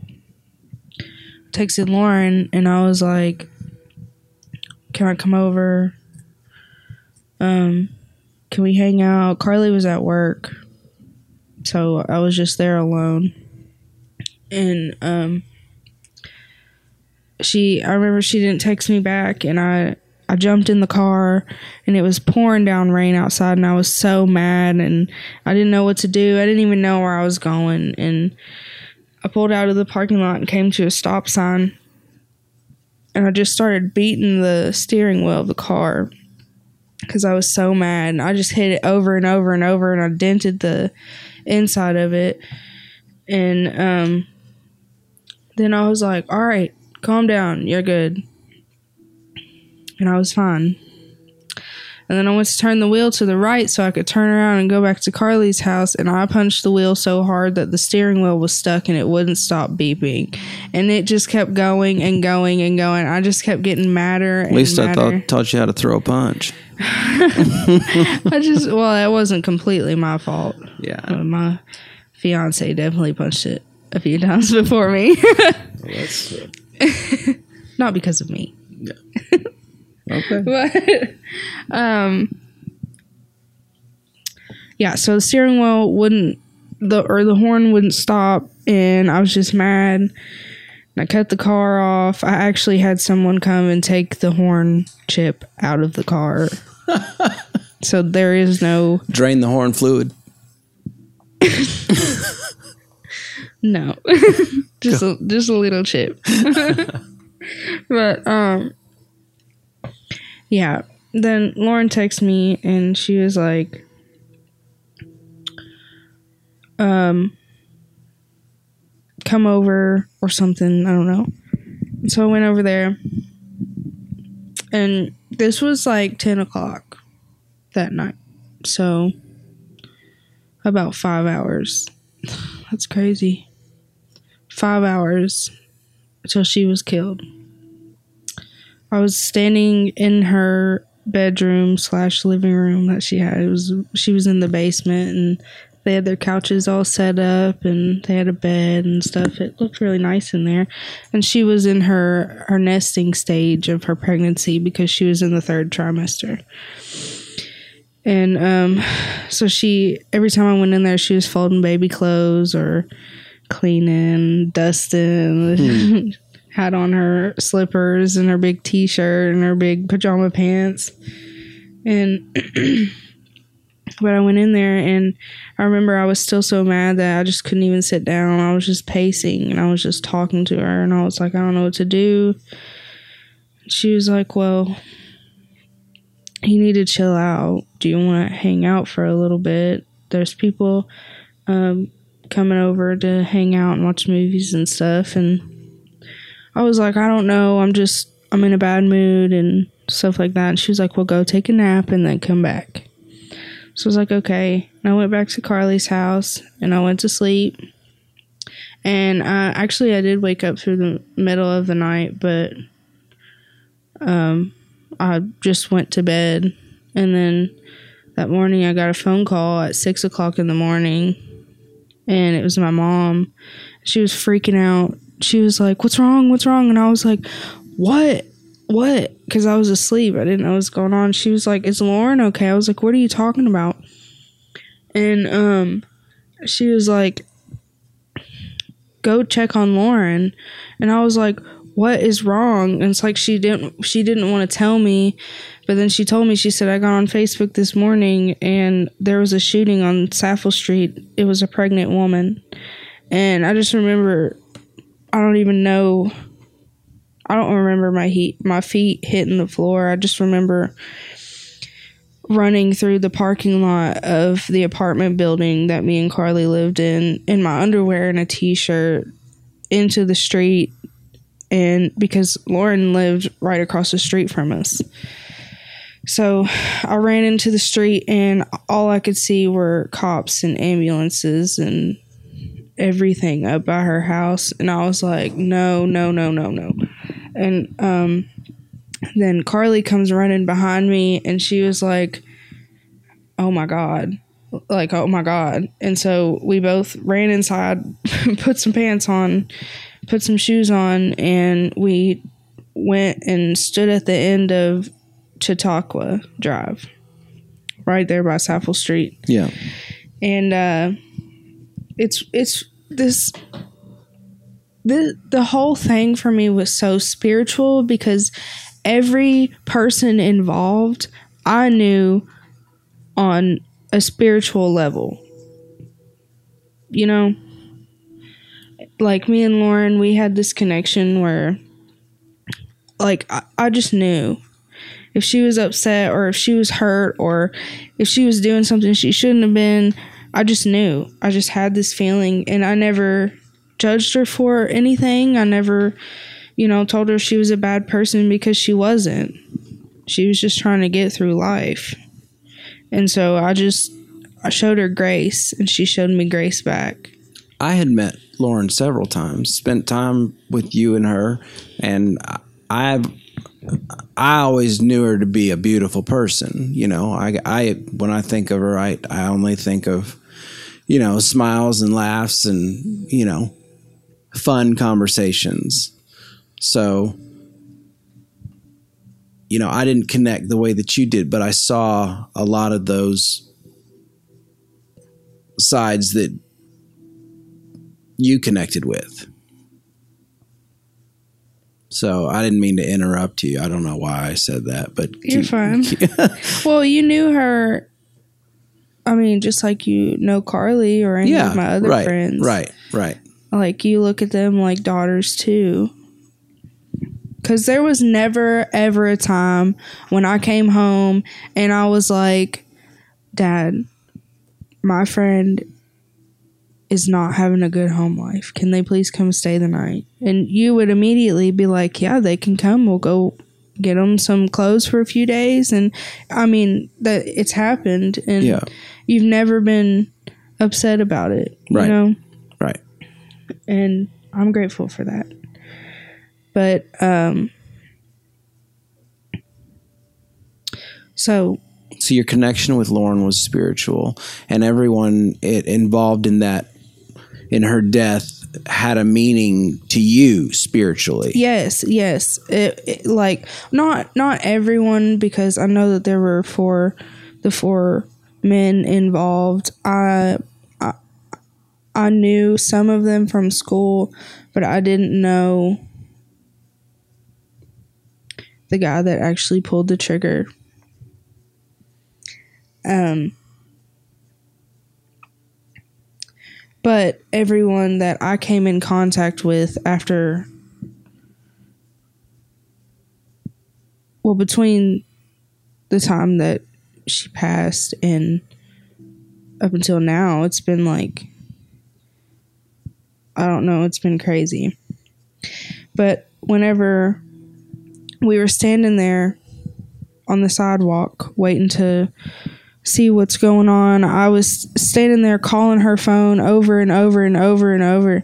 texted lauren and i was like can I come over? Um, can we hang out? Carly was at work, so I was just there alone. And um, she, I remember she didn't text me back, and I, I jumped in the car, and it was pouring down rain outside, and I was so mad, and I didn't know what to do. I didn't even know where I was going, and I pulled out of the parking lot and came to a stop sign and I just started beating the steering wheel of the car because I was so mad. And I just hit it over and over and over, and I dented the inside of it. And um, then I was like, all right, calm down. You're good. And I was fine. And then I went to turn the wheel to the right so I could turn around and go back to Carly's house. And I punched the wheel so hard that the steering wheel was stuck and it wouldn't stop beeping. And it just kept going and going and going. I just kept getting madder. At least I thought taught you how to throw a punch. I just well, that wasn't completely my fault. Yeah. My fiance definitely punched it a few times before me. That's uh, Not because of me. okay. but um yeah so the steering wheel wouldn't the or the horn wouldn't stop and i was just mad and i cut the car off i actually had someone come and take the horn chip out of the car so there is no Drain the horn fluid. no. Just a, just a little chip. But um yeah. Then lauren texts me and she was like um come over or something. I don't know. So i went over there. And this was like 10 o'clock that night. So about five hours. That's crazy five hours until she was killed I was standing in her bedroom slash living room that she had. It was she was in the basement and they had their couches all set up and they had a bed and stuff. It looked really nice in there. And she was in her her nesting stage of her pregnancy because she was in the third trimester. And um so she every time I went in there she was folding baby clothes or cleaning, dusting, had on her slippers and her big t-shirt and her big pajama pants. And but i went in there and i remember i was still so mad that i just couldn't even sit down. I was just pacing and i was just talking to her and i was like i don't know what to do. She was like well you need to chill out. Do you want to hang out for a little bit? There's people um, coming over to hang out and watch movies and stuff and I was like, I don't know. I'm just, I'm in a bad mood and stuff like that. And she was like, well, go take a nap and then come back. So I was like, okay. And I went back to Carly's house and I went to sleep. And uh, actually, I did wake up through the middle of the night, but um, I just went to bed. And then that morning, I got a phone call at six o'clock in the morning, and it was my mom. She was freaking out she was like, "What's wrong? What's wrong?" And I was like, "What? What?" Because I was asleep. I didn't know what was going on. She was like, "Is Lauren okay?" I was like, "What are you talking about?" And um, she was like, "Go check on Lauren," and I was like, "What is wrong?" And it's like she didn't she didn't want to tell me. But then she told me, she said, I got on Facebook this morning and there was a shooting on Saffel Street. It was a pregnant woman. And I just remember I don't even know. I don't remember my heat, my feet hitting the floor. I just remember running through the parking lot of the apartment building that me and Carly lived in in my underwear and a t-shirt into the street and because Lauren lived right across the street from us. So I ran into the street and all I could see were cops and ambulances and everything up by her house and I was like, no, no, no, no, no. And um then Carly comes running behind me and she was like, Oh my god. Like, oh my god. And so we both ran inside, put some pants on, put some shoes on, and we went and stood at the end of Chautauqua Drive. Right there by Saffel Street Yeah. and uh, it's it's this the the whole thing for me was so spiritual because every person involved I knew on a spiritual level. You know, like me and Lauren, we had this connection where, like, I, I just knew if she was upset or if she was hurt or if she was doing something she shouldn't have been, I just knew. I just had this feeling and I never judged her for anything. I never, you know, told her she was a bad person because she wasn't. She was just trying to get through life. And so I just I showed her grace and she showed me grace back. I had met Lauren several times, spent time with you and her, and I've I always knew her to be a beautiful person. You know, I, I when I think of her, I I only think of you know smiles and laughs and you know fun conversations. So you know, I didn't connect the way that you did, but I saw a lot of those sides that you connected with. So I didn't mean to interrupt you. I don't know why I said that, but you're fine. well, you knew her. I mean, just like you know Carly or any yeah, of my other right, friends. Right, right. Like you look at them like daughters too. Cause there was never ever a time when I came home and I was like, Dad, my friend is not having a good home life. Can they please come stay the night? And you would immediately be like, Yeah, they can come. We'll go get them some clothes for a few days. And I mean, that it's happened. And yeah. you've never been upset about it. Right. You know? Right. And I'm grateful for that. But, um, so so your connection with Lauren was spiritual, and everyone it involved in that in her death had a meaning to you spiritually. Yes, yes. It, it, like not not everyone because I know that there were four the four men involved. I I, I knew some of them from school, but I didn't know the guy that actually pulled the trigger. Um But everyone that I came in contact with after, well, between the time that she passed and up until now, it's been like, I don't know, it's been crazy. But whenever we were standing there on the sidewalk waiting to see what's going on. I was standing there calling her phone over and over and over and over.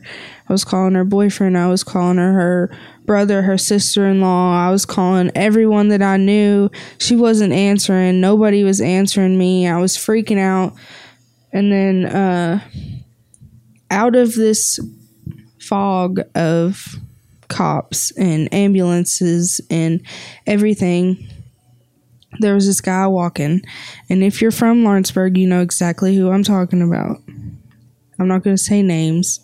I was calling her boyfriend, I was calling her her brother, her sister-in-law. I was calling everyone that I knew. She wasn't answering. Nobody was answering me. I was freaking out. And then uh out of this fog of cops and ambulances and everything there was this guy walking, and if you're from Lawrenceburg, you know exactly who I'm talking about. I'm not going to say names,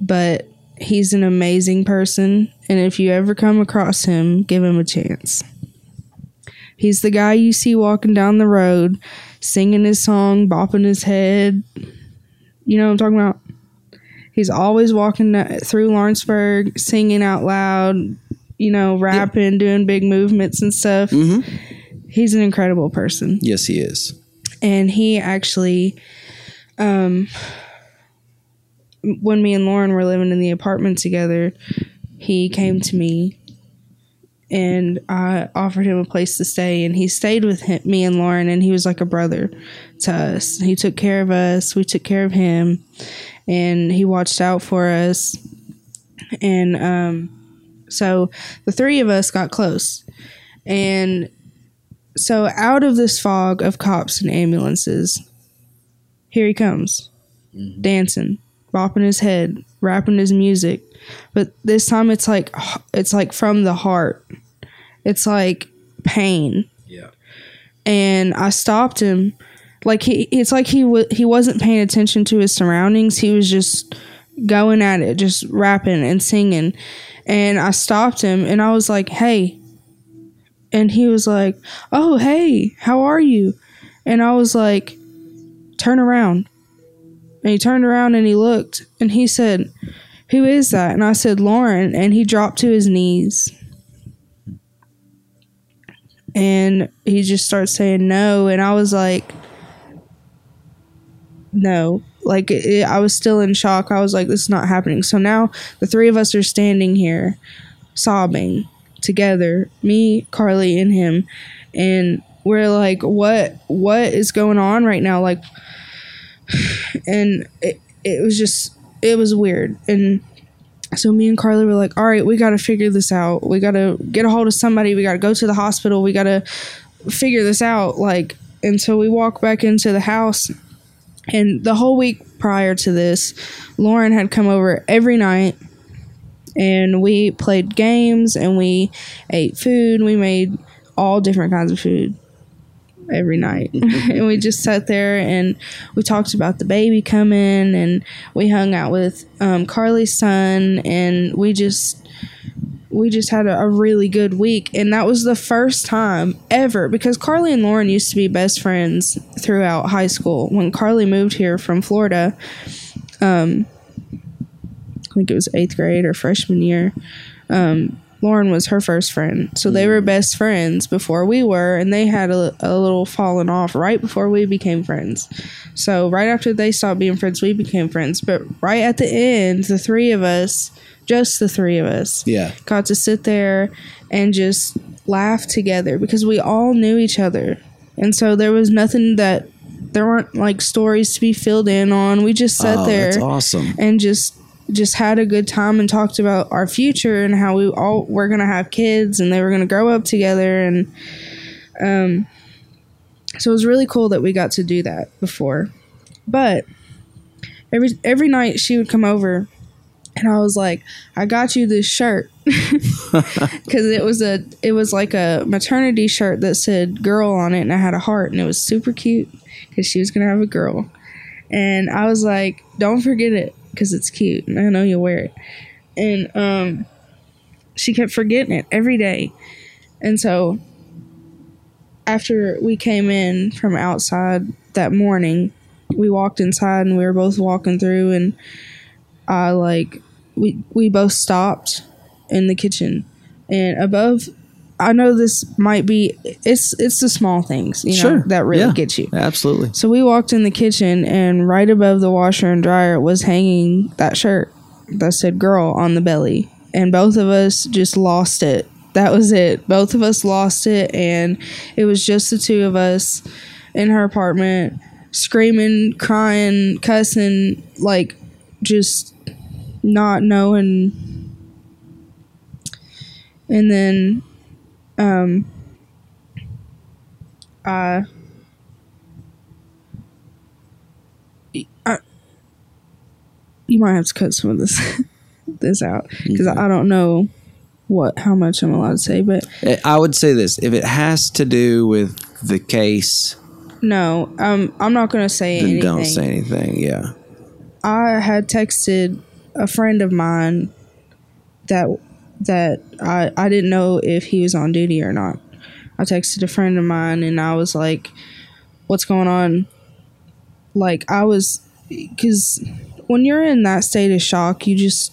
but he's an amazing person, and if you ever come across him, give him a chance. He's the guy you see walking down the road, singing his song, bopping his head. You know what I'm talking about? He's always walking through Lawrenceburg, singing out loud, you know, rapping, doing big movements and stuff. Mm-hmm he's an incredible person. Yes, he is. And he actually, um, when me and Lauren were living in the apartment together, he came to me and I offered him a place to stay, and he stayed with him, me and Lauren, and he was like a brother to us. He took care of us, we took care of him, and he watched out for us. And um, so the three of us got close, and so out of this fog of cops and ambulances, here he comes, mm-hmm. dancing, bopping his head, rapping his music. But this time it's like it's like from the heart. It's like pain. Yeah. And I stopped him. Like he it's like he w- he wasn't paying attention to his surroundings. He was just going at it, just rapping and singing. And I stopped him and I was like, "Hey, and he was like, "Oh, hey, how are you?" And I was like, "Turn around." And he turned around and he looked and he said, "Who is that?" And I said, "Lauren." And he dropped to his knees. And he just starts saying no and I was like, "No." Like it, I was still in shock. I was like, "This is not happening." So now the three of us are standing here, sobbing together, me, Carly, and him, and we're like, "What? What is going on right now?" Like, and it, it was just, it was weird, and so me and Carly were like, all right, we got to figure this out. We got to get a hold of somebody. We got to go to the hospital. We got to figure this out. Like, and so we walk back into the house. And the whole week prior to this, Lauren had come over every night and we played games and we ate food. We made all different kinds of food every night. and we just sat there and we talked about the baby coming and we hung out with um, Carly's son and we just we just had a, a really good week and that was the first time ever because Carly and Lauren used to be best friends throughout high school. When Carly moved here from Florida, um I think it was 8th grade or freshman year. Um Lauren was her first friend. So they were best friends before we were, and they had a, a little falling off right before we became friends. So right after they stopped being friends, we became friends. But right at the end, the three of us, just the three of us, Yeah. got to sit there and just laugh together because we all knew each other. And so there was nothing that there weren't like stories to be filled in on. We just sat oh, there that's awesome. and just just had a good time and talked about our future and how we all were gonna have kids and they were gonna grow up together and um so it was really cool that we got to do that before. But every every night she would come over and I was like, I got you this shirt. Because it was a it was like a maternity shirt that said girl on it and I had a heart and it was super cute because she was gonna have a girl. And I was like, don't forget it because it's cute and I know you'll wear it. And um she kept forgetting it every day. And so after we came in from outside that morning we walked inside and we were both walking through and I like we we both stopped in the kitchen. And above I know this might be it's it's the small things, you know, Sure. that really Yeah. get you. Absolutely. So we walked in the kitchen and right above the washer and dryer was hanging that shirt that said girl on the belly. And both of us just lost it. That was it. Both of us lost it and it was just the two of us in her apartment screaming, crying, cussing, like just not knowing. And then um I I, you might have to cut some of this this out because I don't know what how much I'm allowed to say, but Eh, I would say this: if it has to do with the case, no, um, I'm not gonna say then anything. don't say anything. Yeah. I had texted a friend of mine that that I I didn't know if he was on duty or not. I texted a friend of mine and I was like, "What's going on?" Like I was, because when you're in that state of shock, you just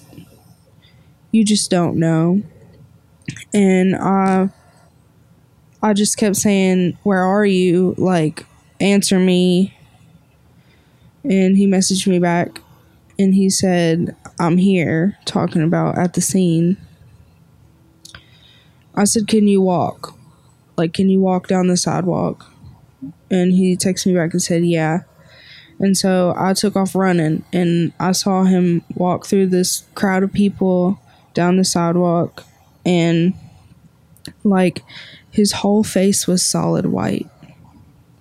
you just don't know. And I I just kept saying, "Where are you?" Like, answer me. And he messaged me back and he said, I'm here, talking about at the scene. I said, Can you walk? Like, can you walk down the sidewalk? And he texted me back and said, Yeah. And so I took off running and I saw him walk through this crowd of people down the sidewalk and like his whole face was solid white.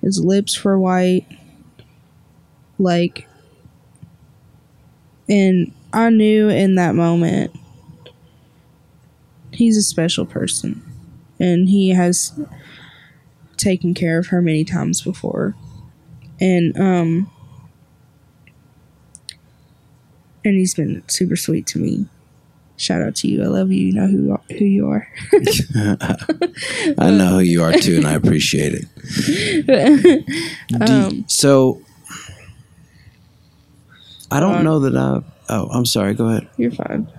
His lips were white. Like and I knew in that moment he's a special person and he has taken care of her many times before. And um and he's been super sweet to me. Shout out to you. I love you. You know who you are, who you are. I know who you are too, and I appreciate it. Um, so, I don't on. know that I. Oh, I'm sorry. Go ahead. You're fine.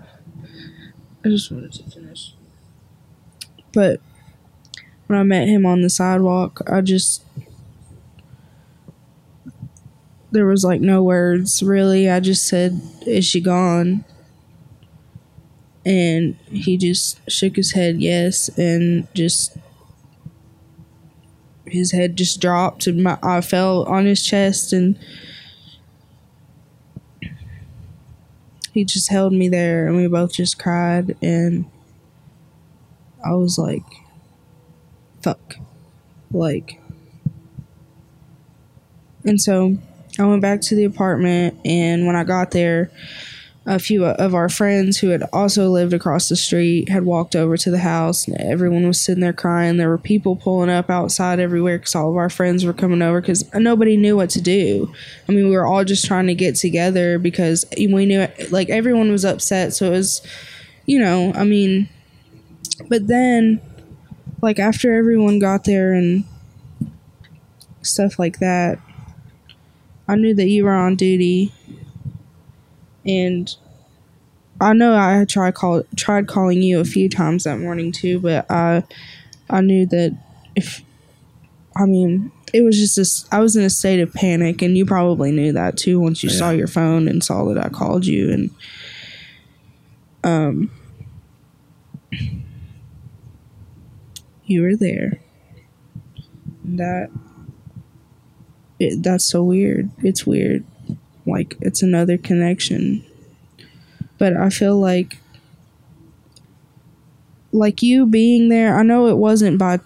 I just wanted to finish. But when I met him on the sidewalk, I just there was like no words really. I just said, "Is she gone?" And he just shook his head yes and just his head just dropped and my, I fell on his chest and he just held me there and we both just cried and I was like fuck. Like and so I went back to the apartment and when I got there a few of our friends who had also lived across the street had walked over to the house. Everyone was sitting there crying. There were people pulling up outside everywhere because all of our friends were coming over because nobody knew what to do. I mean, we were all just trying to get together because we knew like everyone was upset. So it was, you know, I mean, but then like after everyone got there and stuff like that, I knew that you were on duty and I know I tried call tried calling you a few times that morning too, but I I knew that if I mean it was just this I was in a state of panic and you probably knew that too once you yeah. saw your phone and saw that I called you and um you were there. That it, that's so weird. It's weird like it's another connection. But i feel like like you being there i know it wasn't by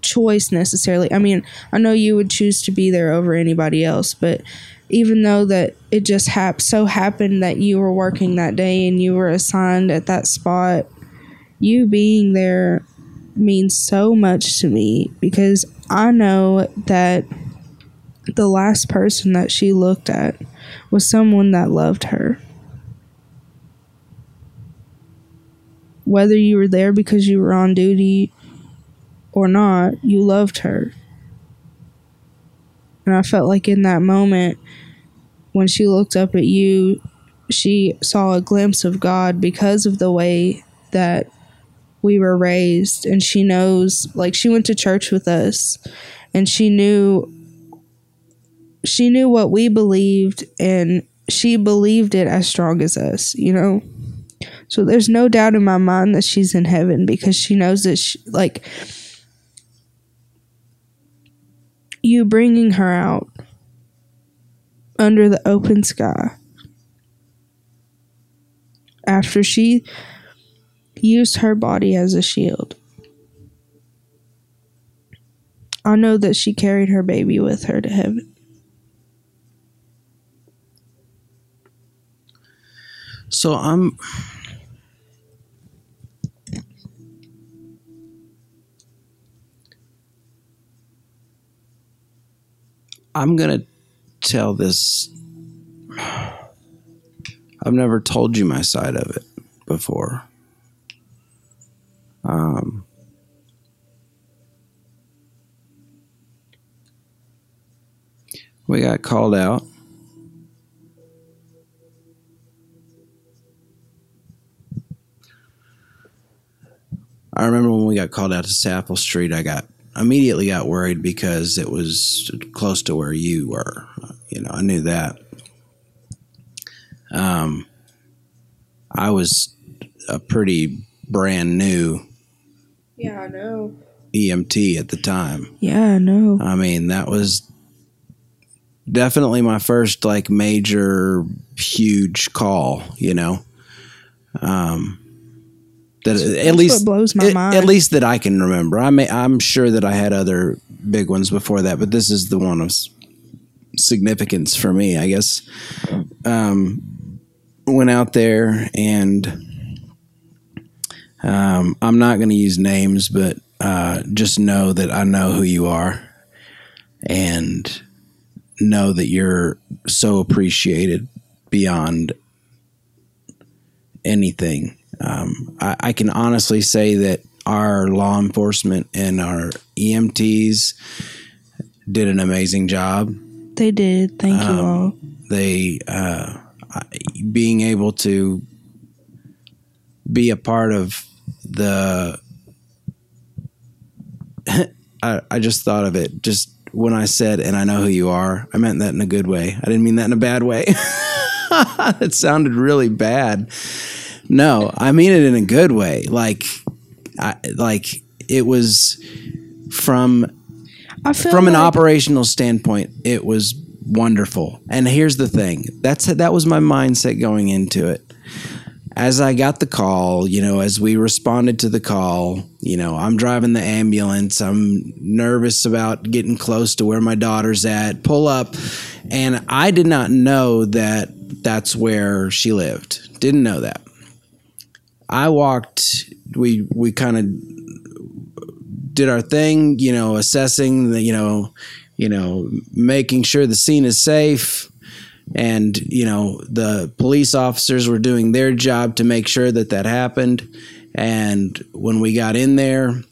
choice necessarily. I mean i know you would choose to be there over anybody else but even though that it just hap- so happened that you were working that day and you were assigned at that spot you being there means so much to me because i know that the last person that she looked at was someone that loved her. Whether you were there because you were on duty or not, you loved her. And I felt like in that moment, when she looked up at you, she saw a glimpse of God because of the way that we were raised. And she knows, like, she went to church with us and she knew she knew what we believed and she believed it as strong as us, you know? So there's no doubt in my mind that she's in heaven because she knows that, she, like, you bringing her out under the open sky after she used her body as a shield. I know that she carried her baby with her to heaven. So I'm. I'm going to tell this. I've never told you my side of it before. Um, we got called out I remember when we got called out to Sapple Street, I got immediately got worried because it was close to where you were. You know, I knew that. Um, I was a pretty brand new. Yeah, I know. EMT at the time. Yeah, I know. I mean, that was definitely my first like major huge call, you know. Um that That's at least blows my it, mind. At least that I can remember. I may, I'm sure that I had other big ones before that, but this is the one of significance for me, I guess. Um, went out there and um, I'm not going to use names, but uh, just know that I know who you are and know that you're so appreciated beyond anything um, I, I can honestly say that our law enforcement and our EMTs did an amazing job. They did. Thank um, you all. They uh, being able to be a part of the. I, I just thought of it. Just when I said, and I know who you are, I meant that in a good way. I didn't mean that in a bad way. it sounded really bad. No, I mean it in a good way. Like, I, like it was from from an like- operational standpoint, it was wonderful. And here's the thing: that's that was my mindset going into it. As I got the call, you know, as we responded to the call, you know, I'm driving the ambulance. I'm nervous about getting close to where my daughter's at. Pull up, and I did not know that that's where she lived. Didn't know that. I walked. We we kind of did our thing, you know, assessing the, you know, you know, making sure the scene is safe. And, you know, the police officers were doing their job to make sure that that happened. And when we got in there,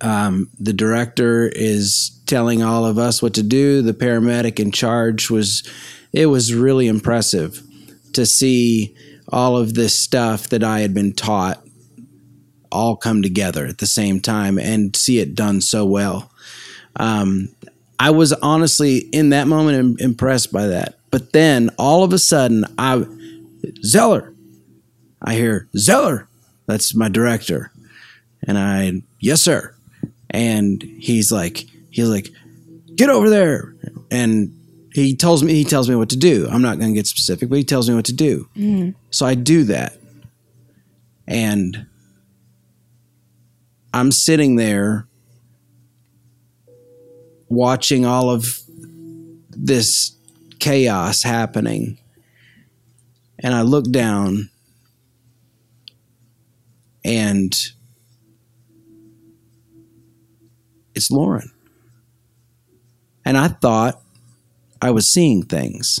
um, the director is telling all of us what to do. The paramedic in charge was, it was really impressive to see all of this stuff that I had been taught all come together at the same time and see it done so well. Um, I was honestly in that moment impressed by that. But then all of a sudden, I Zeller, I hear Zeller. That's my director, and I yes sir, and he's like he's like get over there, and he tells me he tells me what to do. I'm not going to get specific, but he tells me what to do. Mm-hmm. So I do that, and I'm sitting there watching all of this chaos happening. And I look down and it's Lauren. And I thought I was seeing things.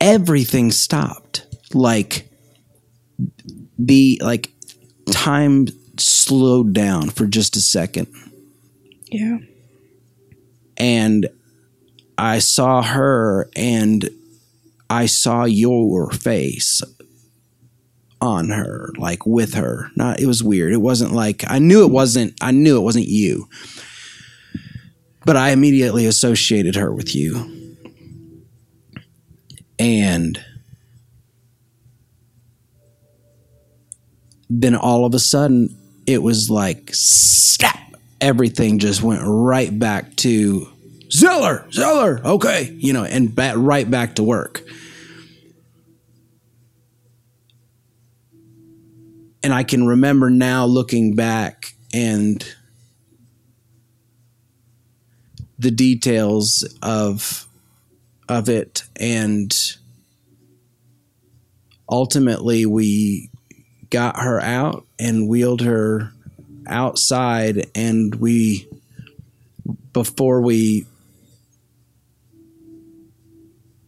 Everything stopped. Like, the like time slowed down for just a second Yeah. and I saw her and I saw your face on her like with her not it was weird it wasn't like I knew it wasn't I knew it wasn't you but I immediately associated her with you. And then all of a sudden it was like snap! Everything just went right back to zeller zeller okay you know and right back to work. And i can remember now looking back and the details of of it. And ultimately we got her out and wheeled her outside. And we before we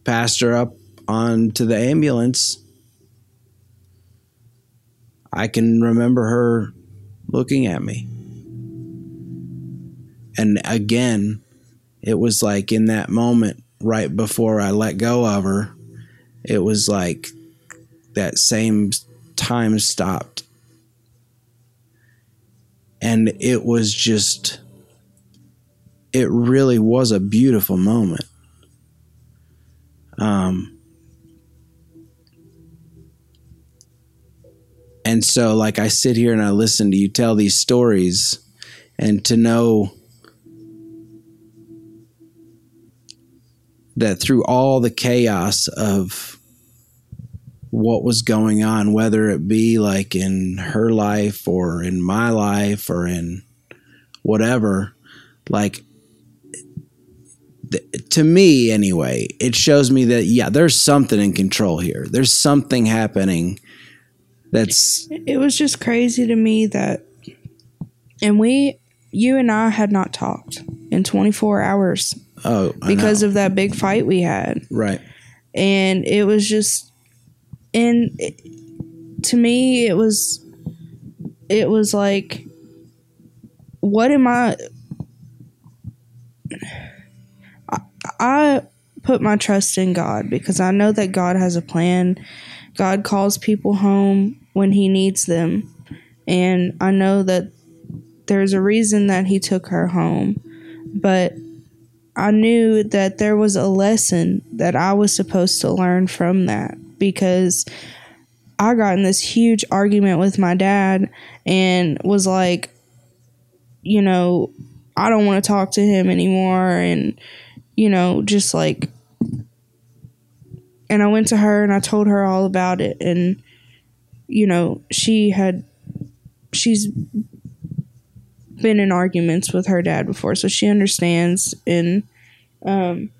passed her up onto the ambulance I can remember her looking at me. And again it was like in that moment right before I let go of her it was like that same time stopped. And it was just it really was a beautiful moment. Um and so like i sit here and i listen to you tell these stories and to know that through all the chaos of what was going on, whether it be like in her life or in my life or in whatever, like th- to me anyway, it shows me that yeah, there's something in control here. There's something happening that's It was just crazy to me that, and we, you and I had not talked in 24 hours oh because of that big fight we had. right. and it was just and it, to me it was it was like what am i I, I put my trust in god because i know that god has a plan god calls people home when he needs them and i know that there's a reason that he took her home. But I knew that there was a lesson that I was supposed to learn from that because I got in this huge argument with my dad and was like, you know, I don't want to talk to him anymore. And, you know, just like, and I went to her and I told her all about it. And, you know, she had, she's been in arguments with her dad before, so she understands. And, um,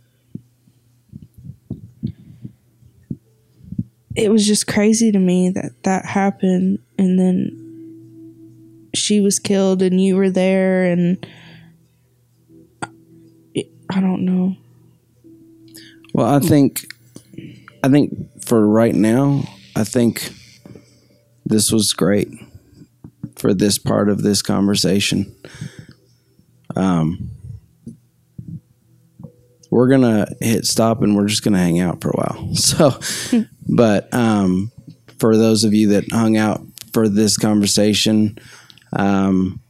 it was just crazy to me that that happened and then she was killed and you were there and I don't know. Well, I think I think for right now, I think this was great for this part of this conversation. Um we're gonna hit stop and we're just gonna hang out for a while. So but um for those of you that hung out for this conversation, um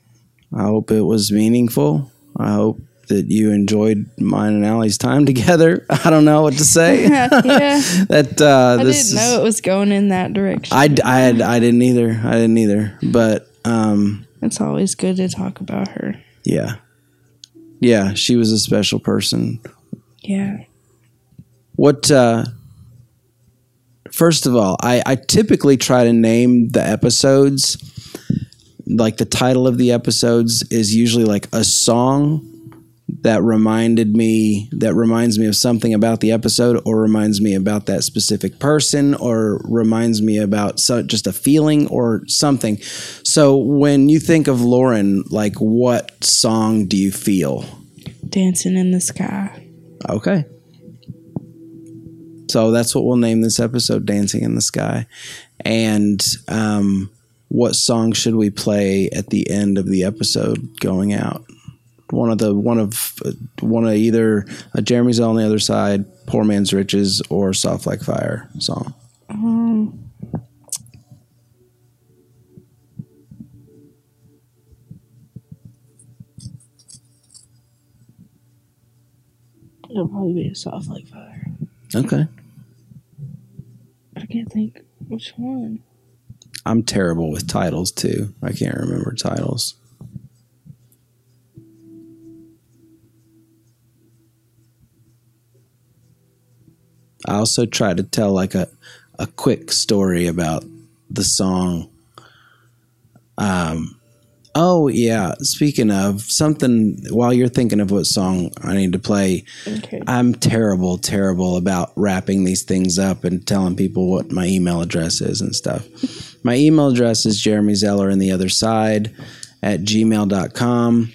I hope it was meaningful. I hope that you enjoyed mine and Allie's time together. I don't know what to say. yeah. that uh, I didn't know is- it was going in that direction. I, I, had, I didn't either. I didn't either. But um, it's always good to talk about her. yeah, yeah, she was a special person. Yeah. What? Uh, first of all, I, I typically try to name the episodes. Like the title of the episodes is usually like a song that reminded me that reminds me of something about the episode or reminds me about that specific person or reminds me about so, just a feeling or something. So when you think of lauren like what song do you feel? Dancing in the sky. okay. So that's what we'll name this episode dancing in the sky. And um, what song should we play at the end of the episode going out one of the one of uh, one of either uh, Jeremy's on the other side, Poor Man's Riches, or Soft Like Fire song. Um, it'll probably be a soft like fire. Okay, I can't think which one. I'm terrible with titles too. I can't remember titles. I also try to tell like a a quick story about the song. Um, oh yeah. Speaking of something, while you're thinking of what song I need to play, Okay. I'm terrible, terrible about wrapping these things up and telling people what my email address is and stuff. my email address is Jeremy Zeller and the other side at gmail.com.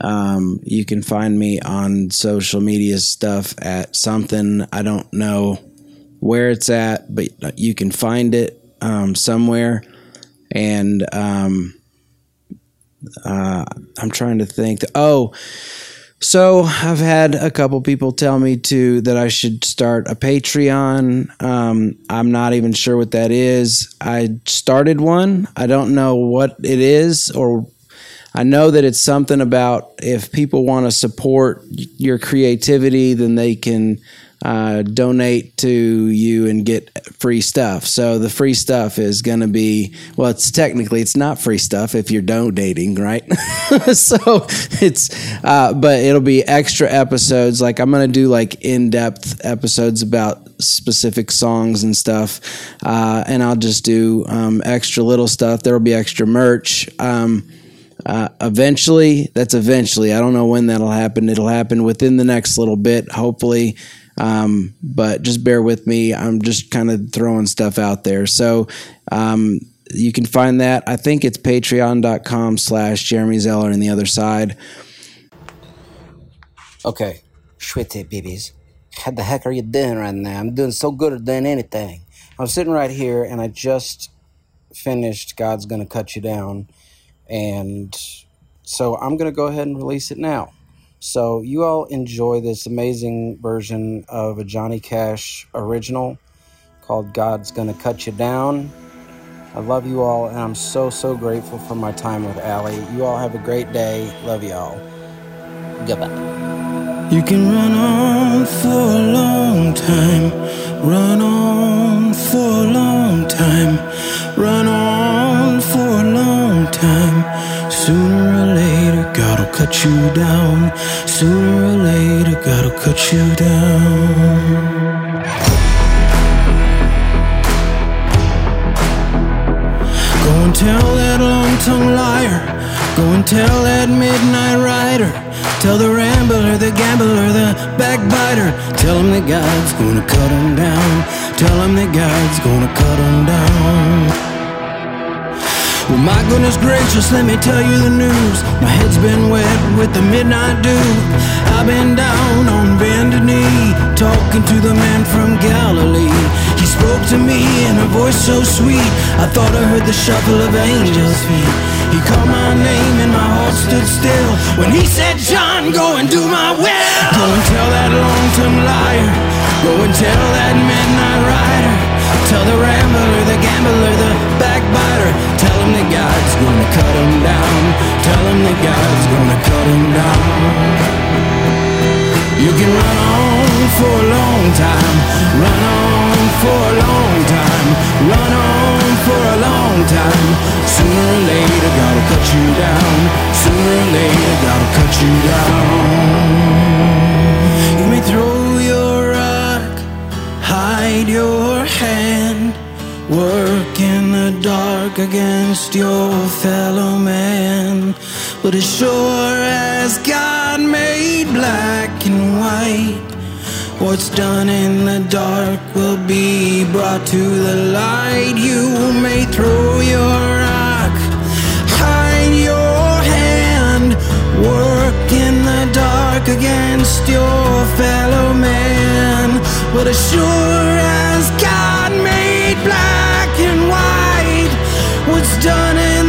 Um, you can find me on social media stuff at something. I don't know where it's at, but you can find it um, somewhere. And um, uh, I'm trying to think. oh, so I've had a couple people tell me to that I should start a Patreon. Um, I'm not even sure what that is. I started one. I don't know what it is, or I know that it's something about if people want to support your creativity, then they can uh, donate to you and get free stuff. So the free stuff is going to be well. It's technically it's not free stuff if you're donating, right? so it's uh, but it'll be extra episodes. Like I'm going to do like in depth episodes about specific songs and stuff, uh, and I'll just do um, extra little stuff. There will be extra merch. Um, uh, eventually, that's eventually. I don't know when that'll happen. It'll happen within the next little bit, hopefully. Um, but just bear with me. I'm just kind of throwing stuff out there. So um, you can find that. I think it's patreon.com slash Jeremy Zeller and the other side. Okay, Shwete babies. What the heck are you doing right now? I'm doing so good at doing anything. I'm sitting right here and I just finished God's Gonna Cut You Down. And so I'm going to go ahead and release it now. So you all enjoy this amazing version of a Johnny Cash original called God's Gonna Cut You Down. I love you all, and I'm so, so grateful for my time with Allie. You all have a great day. Love y'all. Goodbye. You can run on for a long time, run on for a long time, run on for a long time. Sooner or later, God'll cut you down. Sooner or later, God'll cut you down. Go and tell that long tongued liar. Go and tell that midnight rider. Tell the rambler, the gambler, the backbiter. Tell him that God's gonna cut him down. Tell him that God's gonna cut him down. Well, my goodness gracious, let me tell you the news. My head's been wet with the midnight dew. I've been down on bended knee, talking to the man from Galilee. He spoke to me in a voice so sweet, I thought I heard the shuffle of angels' feet. He called my name and my heart stood still when he said, John, go and do my will. Go and tell that long-term liar. Go and tell that midnight rider. Tell the rambler, the gambler, the backbiter. Tell him that God's gonna cut him down. Tell him that God's gonna cut him down. You can run on for a long time. Run on for a long time. Run on for a long time. Sooner or later, gotta cut you down. Sooner or later, gotta cut you down. Hide your hand. Work in the dark against your fellow man. But as sure as God made black and white, what's done in the dark will be brought to the light. You may throw your rock, hide your hand, work in the dark against your fellow man. But as sure as God made black and white, what's done in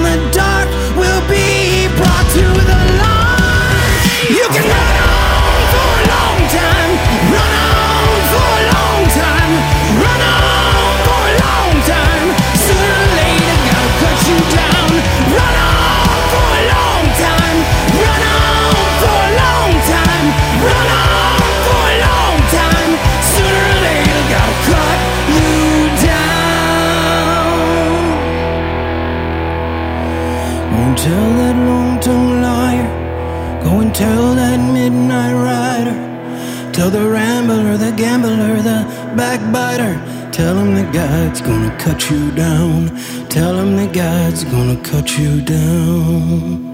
tell that long-tongued liar. Go and tell that midnight rider. Tell the rambler, the gambler, the backbiter. Tell him that God's gonna cut you down. Tell him that God's gonna cut you down.